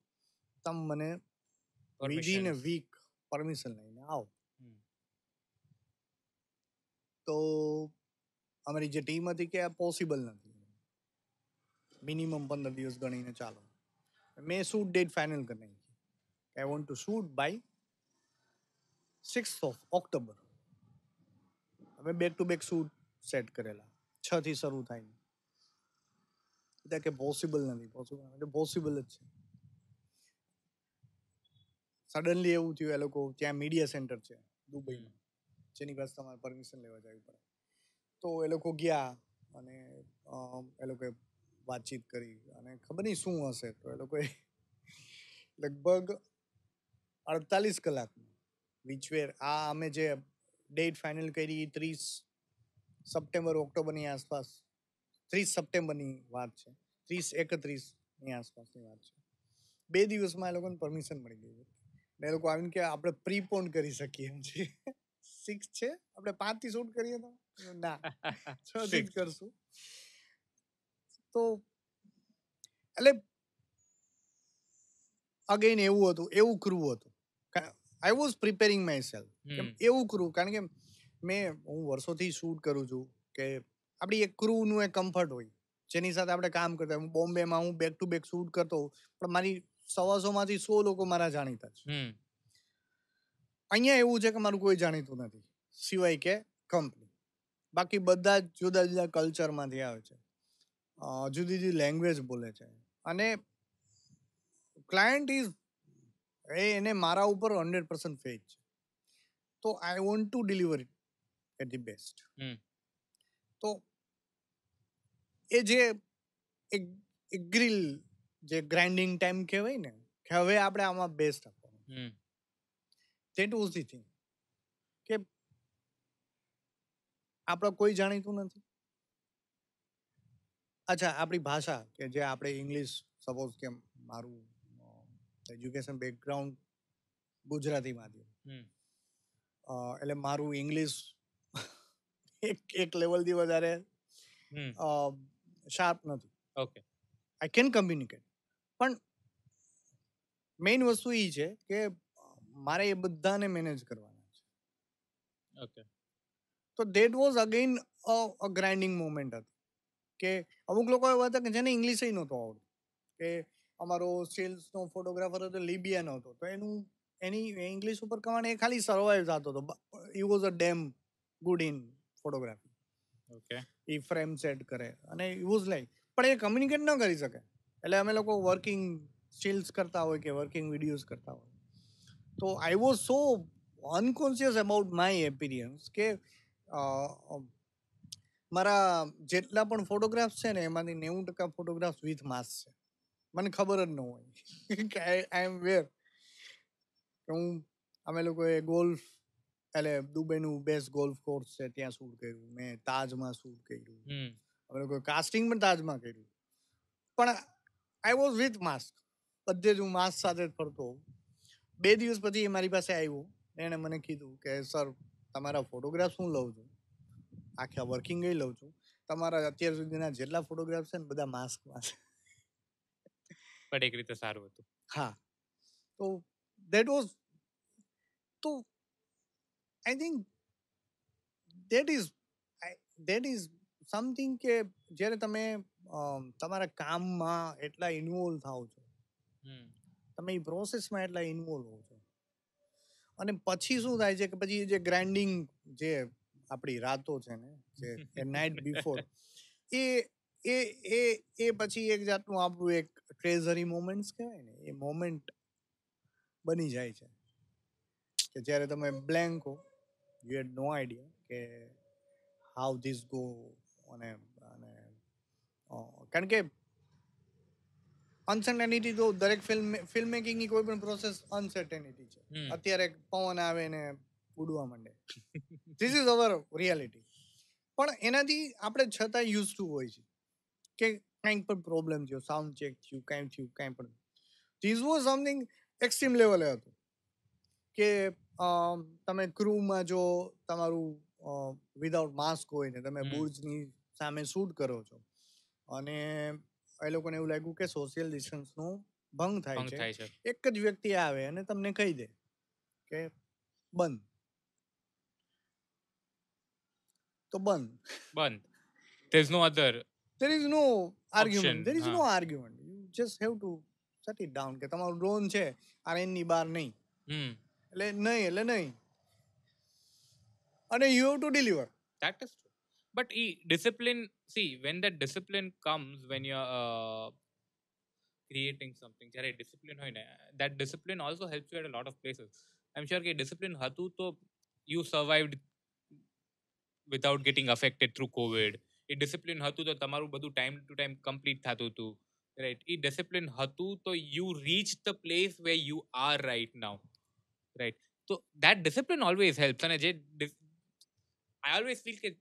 તમે મને વિધિન વીક પરમિશન લઈને આવો. તો અમારી જે ટીમ હતી કે આ પોસિબલ નથી. મિનિમમ પંદર દિવસ ગણીને ચાલો. મેં શૂટ ડેટ ફાઇનલ કરી નાખી. I want to shoot by six of October અમે back to back shoot set કરેલા. છ થી શરૂ થાય. કે પોસિબલ નથી. પોસિબલ પોસિબલ જ છે. સડનલી એવું થયું એ લોકો ત્યાં મીડિયા સેન્ટર છે દુબઈમાં. જેની પાસે તમારે પરમિશન લેવા જવી પડે. તો એ લોકો ગયા અને એ લોકોએ વાતચીત કરી અને ખબર નહીં શું હશે તો એ લોકોએ લગભગ અડતાલીસ કલાકમાં વિચવેર આ અમે જે ડેટ ફાઇનલ કરી ત્રીસ સપ્ટેમ્બર ઓક્ટોબરની આસપાસ ત્રીસ સપ્ટેમ્બરની વાત છે ત્રીસ એકત્રીસની આસપાસની વાત છે. બે દિવસમાં એ લોકોને પરમિશન મળી ગઈ ને એ લોકો આવીને કે આપણે પ્રીપોન કરી શકીએ એમ છે. સિક્સ છે? આપણે પાંચથી શૂટ કરીએ તો? ના. છ થી જ કરશું. તો એટલે અગેન એવું હતું એવું કરવું હતું. I was preparing myself એવું કરવું કારણ કે મેં હું વર્ષોથી શૂટ કરું છું કે આપણી એક ક્રૂનું એક કમ્ફર્ટ હોય. જેની સાથે આપણે કામ કરતા હું બોમ્બેમાં હું બેક ટુ બેક શૂટ કરતો હોઉં, પણ મારી સવાસો માંથી સો લોકો મારા જાણીતા છે. અહીંયા એવું છે કે મારું કોઈ જાણીતું નથી સિવાય કે કંપની બાકી બધા જ જુદા જુદા કલ્ચરમાંથી આવે છે. જુદી જુદી લેંગ્વેજ બોલે છે. અને ક્લાયન્ટ ઇઝ એ એને મારા ઉપર હંડ્રેડ પર્સન્ટ ફેજ છે. તો I want to deliver it at the best તો એ જે એક એક ગ્રીલ જે ગ્રાઇન્ડિંગ ટાઈમ કહેવાય ને કે હવે આપણે આમાં બેસ્ટ આપવાનું. ધેટ વોઝ ધી થિંગ કે આપણે કોઈ જાણીતું નથી. અચ્છા આપણી ભાષા કે જે આપણે ઇંગ્લિશ સપોઝ કે મારું એજ્યુકેશન બેકગ્રાઉન્ડ ગુજરાતી માધ્યમ. એટલે મારું ઇંગ્લિશ એક એક લેવલથી વધારે. શાર્પ નથી. ઓકે આઈ કેન કમ્યુનિકેટ પણ મેઇન વસ્તુ એ છે કે મારે એ બધાને મેનેજ કરવાના છે. ઓકે. તો that was again a grinding moment હતી. કે અમુક લોકો એવા હતા કે જેને ઇંગ્લિશ નહોતું આવડતું. કે અમારો સેલ્સનો ફોટોગ્રાફર હતો લિબિયા હતો. તો એનું એની ઇંગ્લિશ ઉપર કમાણે એ ખાલી સર્વાઈવ થતો હતો. He was a damn good in photography okay. A frame set કરે. અને યુઝ લાઈક પણ એ કમ્યુનિકેટ ન કરી શકે. એટલે અમે લોકો વર્કિંગ સ્ટીલ્સ કરતા હોય કે વર્કિંગ વિડીયોઝ કરતા હોય. તો I was so unconscious about my experience કે મારા જેટલા પણ ફોટોગ્રાફ્સ છે ને એમાંથી નેવું ટકા ફોટોગ્રાફ્સ વિથ માસ છે. મને ખબર જ ન હોય કે આઈ એમ વેર હું અમે લોકોએ ગોલ્ફ એટલે દુબઈનું બેસ્ટ ગોલ્ફ કોર્સ છે ત્યાં શૂટ કર્યું. મેં તાજમાં શૂટ કર્યું. અમે લોકોએ કાસ્ટિંગ પણ તાજમાં કર્યું. પણ આઈ વોઝ વિથ માસ્ક બધે જ હું માસ્ક સાથે જ ફરતો બે દિવસ પછી એ મારી પાસે આવ્યો. એણે મને કીધું કે સર તમારા ફોટોગ્રાફ્સ હું લઉં છું. આખા વર્કિંગ લઉં છું. તમારા અત્યાર સુધીના જેટલા ફોટોગ્રાફ્સ છે ને બધા માસ્કમાં છે. પણ એક રીતે સારું હતું. હા. તો દેટ વોઝ તો I think that is that is something કે જ્યારે તમે તમારા કામમાં એટલા ઇન્વોલ્વ થાવ છો. તમે એ પ્રોસેસમાં એટલા ઇન્વોલ્વ હો છો. અને પછી શું થાય છે કે પછી જે ગ્રાઇન્ડિંગ જે આપણી રાતો છે ને જે એ નાઇટ બિફોર એ એ એ એ પછી એક જાતનું આપણું એક ટ્રેઝરી મોમેન્ટ્સ કહેવાય ને એ મોમેન્ટ બની જાય છે. કે જ્યારે તમે બ્લેન્ક હો યુ હેડ નો આઈડિયા કે હાઉ ધીસ ગો અને કારણ કે અનસર્ટેનિટી તો દરેક ફિલ્મ ફિલ્મ મેકિંગની કોઈ પણ પ્રોસેસ અનસર્ટેનિટી છે. અત્યારે પવન આવે ને ઉડવા માંડે. ધીસ ઇઝ અવર રિયાલિટી પણ એનાથી આપણે છતાં યુઝ ટુ હોય છે કે કંઈક પણ પ્રોબ્લેમ થયો સાઉન્ડ ચેક થયું કાંઈ થયું કાંઈ પણ. ધીસ વોઝ સમથિંગ એક્સ્ટ્રીમ લેવલે હતું. કે તમે ક્રૂમાં જો તમારું વિધાઉટ માસ્ક હોય ને તમે. બુર્જની સામે શૂટ કરો છો અને એ લોકોને એવું લાગ્યું કે સોશિયલ ડિસ્ટન્સનું ભંગ થાય છે. એક જ વ્યક્તિ આવે અને તમને કહી દે કે બંધ. તો બંધ. બંધ. There is no other there is no argument. there is no argument. You just have to shut it down કે તમારું ડ્રોન છે આરએનની બહાર નહીં. એટલે નહીં એટલે નહીં. અને you have to deliver that true. but e discipline see when that discipline comes when you're uh, creating something જ્યારે discipline હોય ને that discipline also helps you at a lot of places i'm sure કે discipline હતું તો you survived without getting affected through covid A discipline હતું તો તમારું બધું time to time complete થતું હતું right એ discipline હતું તો you reached the place where you are right now right so that discipline always helps અને જે dis- I always feel that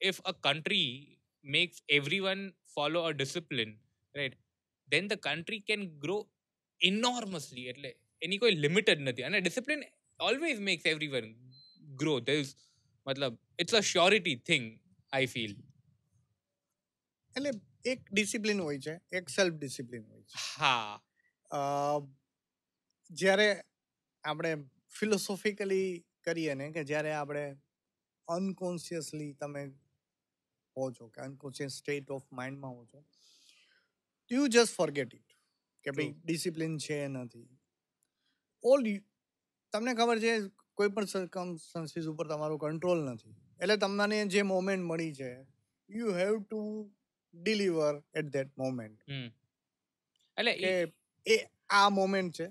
if a country makes everyone follow a discipline, right, then the country can grow enormously. એટલે એની કોઈ limited નથી. અને discipline always makes everyone grow there is મતલબ it's a surety thing I feel એટલે એક discipline હોય છે એક સેલ્ફ ડિસિપ્લિન હોય છે. હા. જ્યારે આપણે ફિલોસોફિકલી કરીએ ને કે જ્યારે આપણે અનકોન્શિયસલી તમે હો છો કે અનકોન્શિયસ સ્ટેટ ઓફ માઇન્ડમાં હો છો યુ જસ્ટ ફોરગેટ ઇટ કે ભાઈ ડિસિપ્લિન છે નથી. ઓલ તમને ખબર છે કોઈ પણ સર્કમસ્ટન્સીસ ઉપર તમારો કંટ્રોલ નથી. એટલે તમને જે મોમેન્ટ મળી છે you have to deliver at that moment એટલે એ એ આ મોમેન્ટ છે.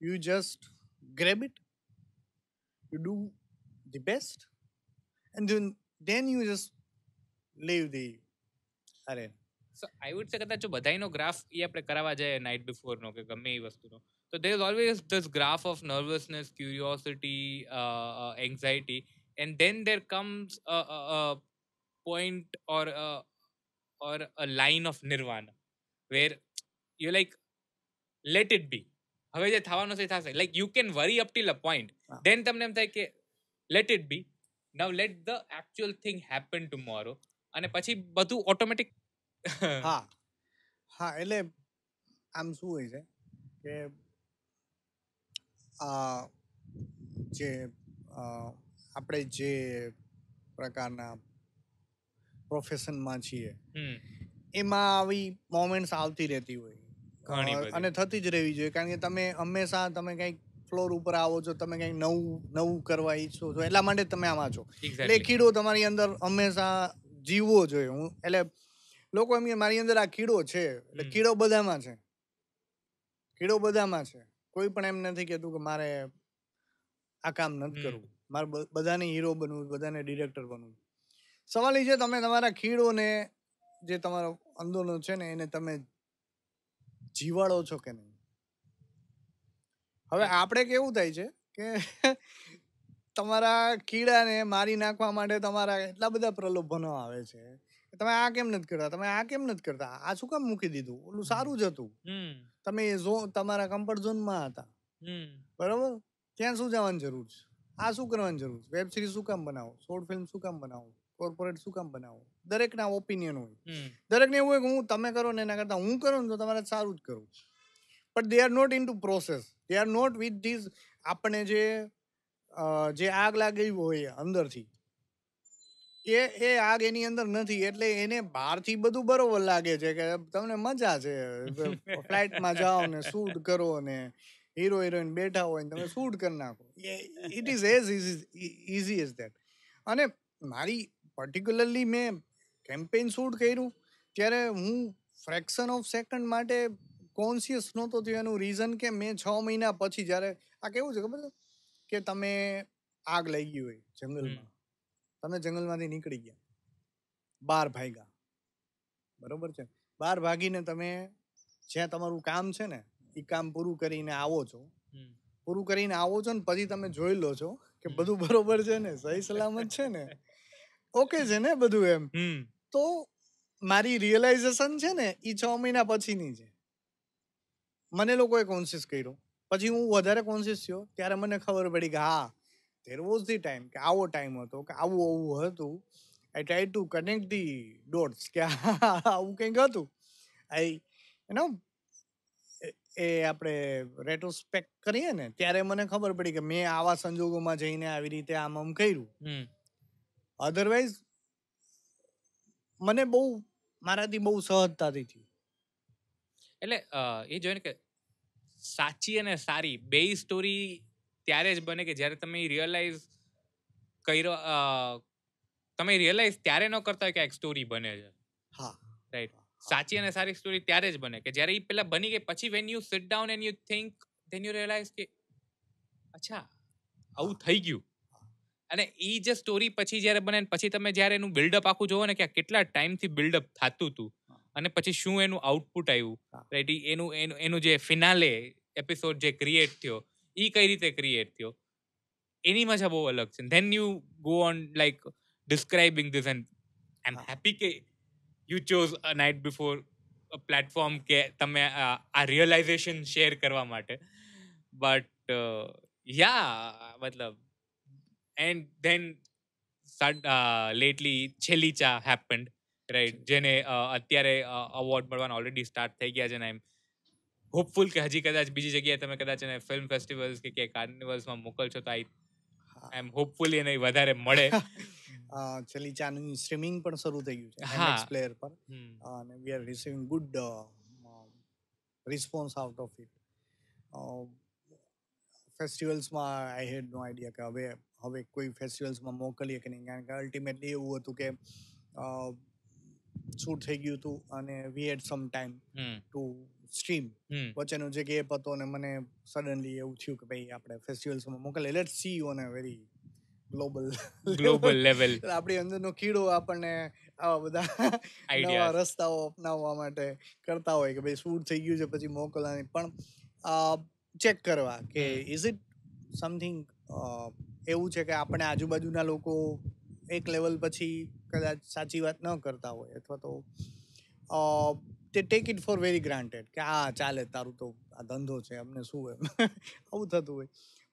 You just grab it you do the best and then you just leave the અરે. સો આઈ વુડ સે કદાચ જો બધાયનો ગ્રાફ એ આપણે કરાવવા જાય નાઇટ બિફોર નો કે ગમે એ વસ્તુનો તો there is always this graph of nervousness curiosity anxiety and then there comes point or or a line of nirvana where you like let it be હવે જે થવાનું છે થશે. Like you can worry up till a point. Then તમને એમ થાય કે let it be now let the actual thing happen tomorrow અને પછી બધું ઓટોમેટિક હા. હા એટલે આમ શું હોય છે કે આ જે આપણે જે પ્રકારના પ્રોફેશનમાં છીએ એમાં આવી મોમેન્ટ્સ આવતી રહેતી હોય. અને થતી જ રહેવી જોઈએ. કારણ કે તમે હંમેશા તમે કંઈક ફ્લોર ઉપર આવો છો તમે કંઈક નવું નવું કરવા ઈચ્છો છો એટલા માટે તમે આમાં છો. એટલે કીડો તમારી અંદર હંમેશા જીવવો જોઈએ. હું એટલે લોકો એમ કે મારી અંદર આ કીડો છે એટલે કીડો બધામાં છે. કીડો બધામાં છે. કોઈ પણ એમ નથી કહેતું કે મારે આ કામ નથી કરવું. મારે બધાને હીરો બનવું બધાને ડિરેક્ટર બનવું સવાલ એ છે તમે તમારા કીડોને જે તમારો આંદોલન છે ને એને તમે જીવાડો છો કે નહીં? હવે આપણે કેવું થાય છે કે તમારા કીડાને મારી નાખવા માટે તમારા એટલા બધા પ્રલોભનો આવે છે તમે આ કેમ નથી કરતા? તમે આ કેમ નથી કરતા? આ શું કામ મૂકી દીધું? ઓલું સારું જ હતું. તમે તમારા કમ્ફર્ટ ઝોનમાં હતા. બરોબર? ત્યાં શું જવાની જરૂર છે? આ શું કરવાની જરૂર છે? વેબ સિરીઝ શું કામ બનાવો? શોર્ટ ફિલ્મ શું કામ બનાવો? કોર્પોરેટ શું કામ બનાવો? દરેકના ઓપિનિયન હોય. દરેકને એવું હોય કે હું તમે કરો ને એના કરતા હું કરું ને તો તમારે સારું જ કરું but they are not into process they are not with these આપણે જે જે આગ લાગી હોય અંદરથી. એ એ આગ એની અંદર નથી, એટલે એને બહારથી બધું બરોબર લાગે છે કે તમને મજા છે. ફ્લાઇટમાં જાઓ ને શૂટ કરો ને હીરો હિરોઈન બેઠા હોય ને તમે શૂટ કરી નાખો. It is as easy as that અને મારી પર્ટિક્યુલરલી મેં કેમ્પેઇન શૂટ કર્યું, ત્યારે હું ફ્રેક્શન ઓફ સેકન્ડ માટે કોન્સિયસ નહોતો થયો. એનું રીઝન કે મેં છ મહિના પછી જ્યારે, આ કેવું છે ખબર છે? કે તમે આગ લઈ ગઈ હોય જંગલમાં. તમે જંગલમાંથી નીકળી ગયા. બાર ભાગ્યા. બરોબર છે? બાર ભાગીને તમે જ્યાં તમારું કામ છે ને એ કામ પૂરું કરીને આવો છો. પૂરું કરીને આવો છો ને પછી તમે જોઈ લો છો કે બધું બરોબર છે ને સહી સલામત છે ને. ઓકે છે ને બધું એમ. તો મારી રિયલાઇઝેશન છે ને એ છ મહિના પછીની છે. મને લોકોએ કોન્શિયસ કર્યો. પછી હું વધારે કોન્શિયસ થયો ત્યારે મને ખબર પડી કે હા ધેર વોઝ ધી ટાઈમ કે આવો ટાઈમ હતો કે આવું આવું હતું. I try to connect the dots કે આવું કંઈક હતું. આઈ એનો એ આપણે રેટ્રોસ્પેક્ટ કરીએ ને ત્યારે મને ખબર પડી કે મેં આવા સંજોગોમાં જઈને આવી રીતે આમ આમ કર્યું. હમ. અધરવાઇઝ મને બહુ મારાથી બહુ સહજતાથી થયું. એટલે એ જોઈને કે સાચી અને સારી. બે સ્ટોરી ત્યારે જ બને કે જ્યારે તમે રિયલાઇઝ કર્યો તમે રિયલાઇઝ ત્યારે ન કરતા હોય કે એક સ્ટોરી બને છે. હા. રાઈટ સાચી અને સારી સ્ટોરી ત્યારે જ બને કે જ્યારે એ પેલા બની ગઈ પછી when you sit down and you think then you realise કે અચ્છા આવું થઈ ગયું. અને એ જે સ્ટોરી પછી જ્યારે બને પછી તમે જ્યારે એનું બિલ્ડઅપ આખું જોવો ને કે આ કેટલા ટાઈમથી બિલ્ડઅપ થતું હતું અને પછી શું એનું આઉટપુટ આવ્યું? રાઈટ એનું એનું એનું જે ફિનાલે એપિસોડ જે ક્રિએટ થયો એ કઈ રીતે ક્રિએટ થયો? એની મજા બહુ અલગ છે. Then you go on like describing this and I am happy કે you chose a night before platform કે તમે આ આ રિયલાઇઝેશન શેર કરવા માટે. બટ યા મતલબ એન્ડ ધેન લેટલી છેલ્લી ચા હેપન્ડ રાઈટ જેને અત્યારે અવોર્ડ મળવાના ઓલરેડી સ્ટાર્ટ થઈ ગયા છે ને એમ. હોપફુલ કે હજી કદાચ બીજી જગ્યાએ તમે કદાચ એને ફિલ્મ ફેસ્ટિવલ્સ કે કે કાર્નિવલ્સમાં મોકલશો તો આઈ. એમ હોપફુલી એને વધારે મળે. છેલ્લી ચાનું સ્ટ્રીમિંગ પણ શરૂ થઈ ગયું છે હા. પ્લેયર પર. અને we are receiving good response out of it ફેસ્ટિવલ્સમાં I had no idea કે હવે હવે કોઈ ફેસ્ટિવલ્સમાં મોકલીએ કે નહીં. કારણ કે અલ્ટિમેટલી એવું હતું કે શૂટ થઈ ગયું હતું અને we had some time to stream વચ્ચેનો જે ગેપ હતો અને મને સડનલી એવું થયું કે ભાઈ આપણે ફેસ્ટિવલ્સમાં મોકલે let see on a very global global level આપણી અંદરનો કીડો આપણને આવા બધા નવા રસ્તાઓ અપનાવવા માટે કરતા હોય કે ભાઈ શૂટ થઈ ગયું છે પછી મોકલવાની. પણ ચેક કરવા કે ઇઝ ઇટ સમથિંગ એવું છે કે આપણે આજુબાજુના લોકો એક લેવલ પછી કદાચ સાચી વાત ન કરતા હોય અથવા તો તે take it for very granted કે હા ચાલે તારું તો આ ધંધો છે અમને શું એમ? આવું થતું હોય.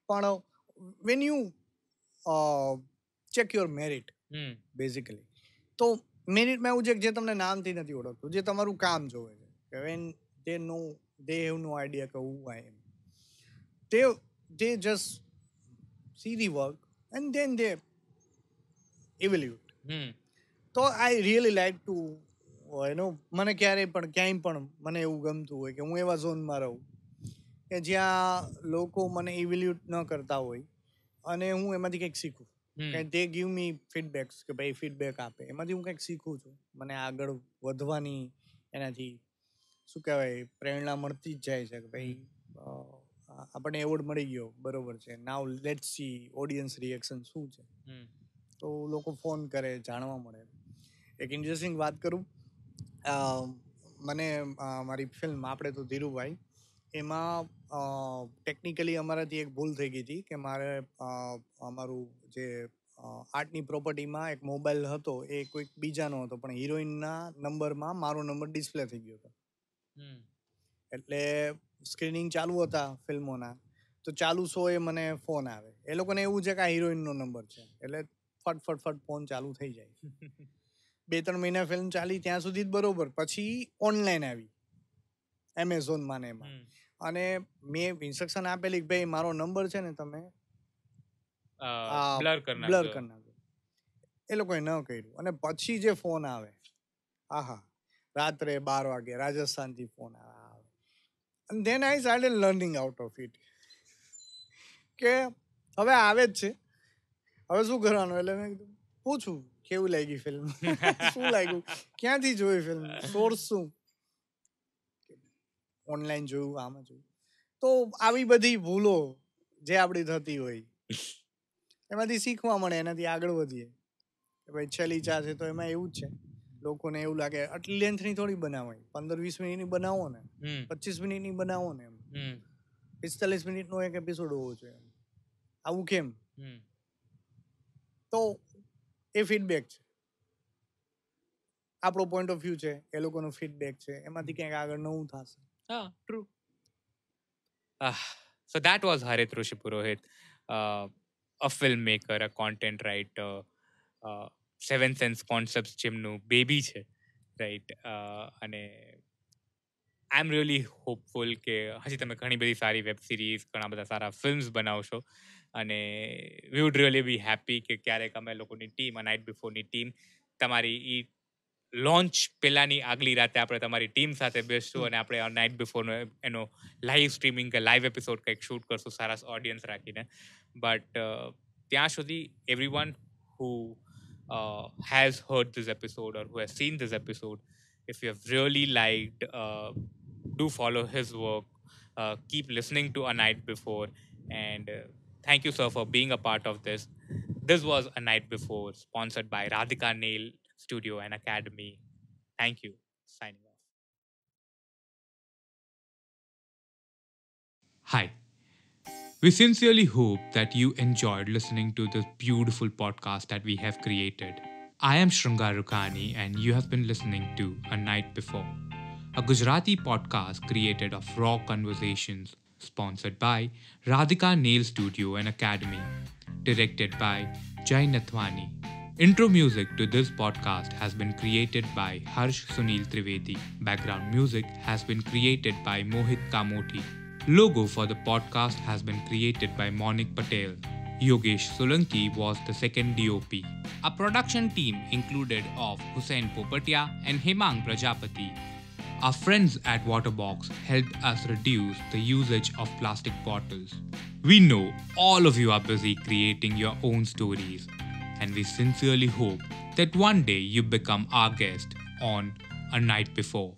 પણ when you check your merit basically તો મેરિટમાં એવું છે કે જે તમને નામથી નથી ઓળખતું જે તમારું કામ જોવે છે. કે when they know they have no idea કે હું આઈ એમ. તે they just see the work and then they evaluate તો આઈ રિયલી લાઈક ટુ એનો મને ક્યારેય પણ ક્યાંય પણ મને એવું ગમતું હોય કે હું એવા ઝોનમાં રહું કે જ્યાં લોકો મને ઇવેલ્યુટ ન કરતા હોય અને હું એમાંથી કંઈક શીખું. કે તે ગીવ મી ફીડબેક્સ કે ભાઈ ફીડબેક આપે. એમાંથી હું કંઈક શીખું છું. મને આગળ વધવાની એનાથી શું કહેવાય પ્રેરણા મળતી જ જાય છે કે ભાઈ આપણને એવોર્ડ મળી ગયો. બરોબર છે. Now let see audience reaction શું છે. તો લોકો ફોન કરે જાણવા મળે. એક ઇન્ટરેસ્ટિંગ વાત કરું. મને મારી ફિલ્મ આપણે તો ધીરુભાઈ એમાં ટેકનિકલી અમારાથી એક ભૂલ થઈ ગઈ હતી કે મારે અમારું જે આર્ટની પ્રોપર્ટીમાં એક મોબાઈલ હતો એ કોઈક બીજાનો હતો પણ હિરોઈનના નંબરમાં મારો નંબર ડિસ્પ્લે થઈ ગયો હતો. એટલે સ્ક્રીનિંગ ચાલુ હતા ફિલ્મોના તો ચાલુ શો એ મને ફોન આવે. એ લોકોને એવું છે કે આ હિરોઈનનો નંબર છે. એટલે ફટ ફટ ફટ ફોન ચાલુ થઈ જાય. બે ત્રણ મહિના ફિલ્મ ચાલી ત્યાં સુધી જ બરોબર. પછી ઓનલાઈન આવી. એમેઝોનમાં ને એમાં. અને મેં ઇન્સ્ટ્રક્શન આપેલી કે ભાઈ મારો નંબર છે ને તમે બ્લર કરી નાખો એ લોકોએ ન કર્યું. અને પછી જે ફોન આવે આહા રાત્રે બાર વાગે રાજસ્થાનથી ફોન આવે. Then I started learning out of it કે હવે આવે જ છે. હવે શું કરવાનું? એટલે મેં કીધું પૂછું કેવું લાગી ફિલ્મ શું લાગ્યું? ક્યાંથી જોઈ ફિલ્મ સોર્સ શું? ઓનલાઈન જોયું આમાં જોયું. તો આવી બધી ભૂલો જે આપણી થતી હોય એમાંથી શીખવા મળે એનાથી આગળ વધીએ. કે ભાઈ છેલ્લી ચા છે તો એમાં એવું જ છે. લોકોને એવું લાગે આટલી લેન્થની થોડી બનાવાય પંદર વીસ મિનિટની બનાવો ને પચીસ મિનિટની બનાવો ને એમ. પિસ્તાલીસ મિનિટનો એક એપિસોડ હોવો જોઈએ. આવું કેમ? તો એ ફીડબેક છે. આપણો પોઈન્ટ ઓફ વ્યૂ છે એ લોકોનો ફીડબેક છે એમાંથી ક્યાંક આગળ નવું થશે. હા true so that was Harit Rishi Purohit a film maker a content writer seven sense concept જેમનું બેબી છે રાઈટ અને આઈ એમ રિયલી હોપફુલ કે હજી તમે ઘણી બધી સારી વેબ સિરીઝ ઘણા બધા સારા ફિલ્મ્સ બનાવશો. અને we would really be happy કે ક્યારેક અમે લોકોની ટીમ નાઇટ બિફોરની ટીમ તમારી એ લોન્ચ પહેલાંની આગલી રાતે આપણે તમારી ટીમ સાથે બેસશું અને આપણે નાઇટ બિફોરનો એનો લાઈવ સ્ટ્રીમિંગ કે લાઈવ એપિસોડ કંઈક શૂટ કરશું સારા ઓડિયન્સ રાખીને બટ ત્યાં સુધી everyone who has heard this episode or who has seen this episode if you have really liked, uh, do follow his work. Uh, keep listening to A Night Before. And uh, thank you, sir, for being a part of this. This was A Night Before, sponsored by Radhika Nail Studio and Academy. Thank you. Signing off. Hi. We sincerely hope that you enjoyed listening to this beautiful podcast that we have created. I am Shrungar and you have been listening to A Night Before, a Gujarati podcast created of raw conversations, sponsored by Radhika Nail Studio and Academy, directed by Jai Nathwani. Intro music to this podcast has been created by Harsh Sunil Trivedi. Background music has been created by Mohit Kamoti. Logo for the podcast has been created by Monik Patel. Yogesh Solanki was the second DOP. A production team included of Hussein Popatia and Hemang Prajapati. Our friends at Waterbox helped us reduce the usage of plastic bottles. We know all of you are busy creating your own stories, and we sincerely hope that one day you become our guest on A Night Before.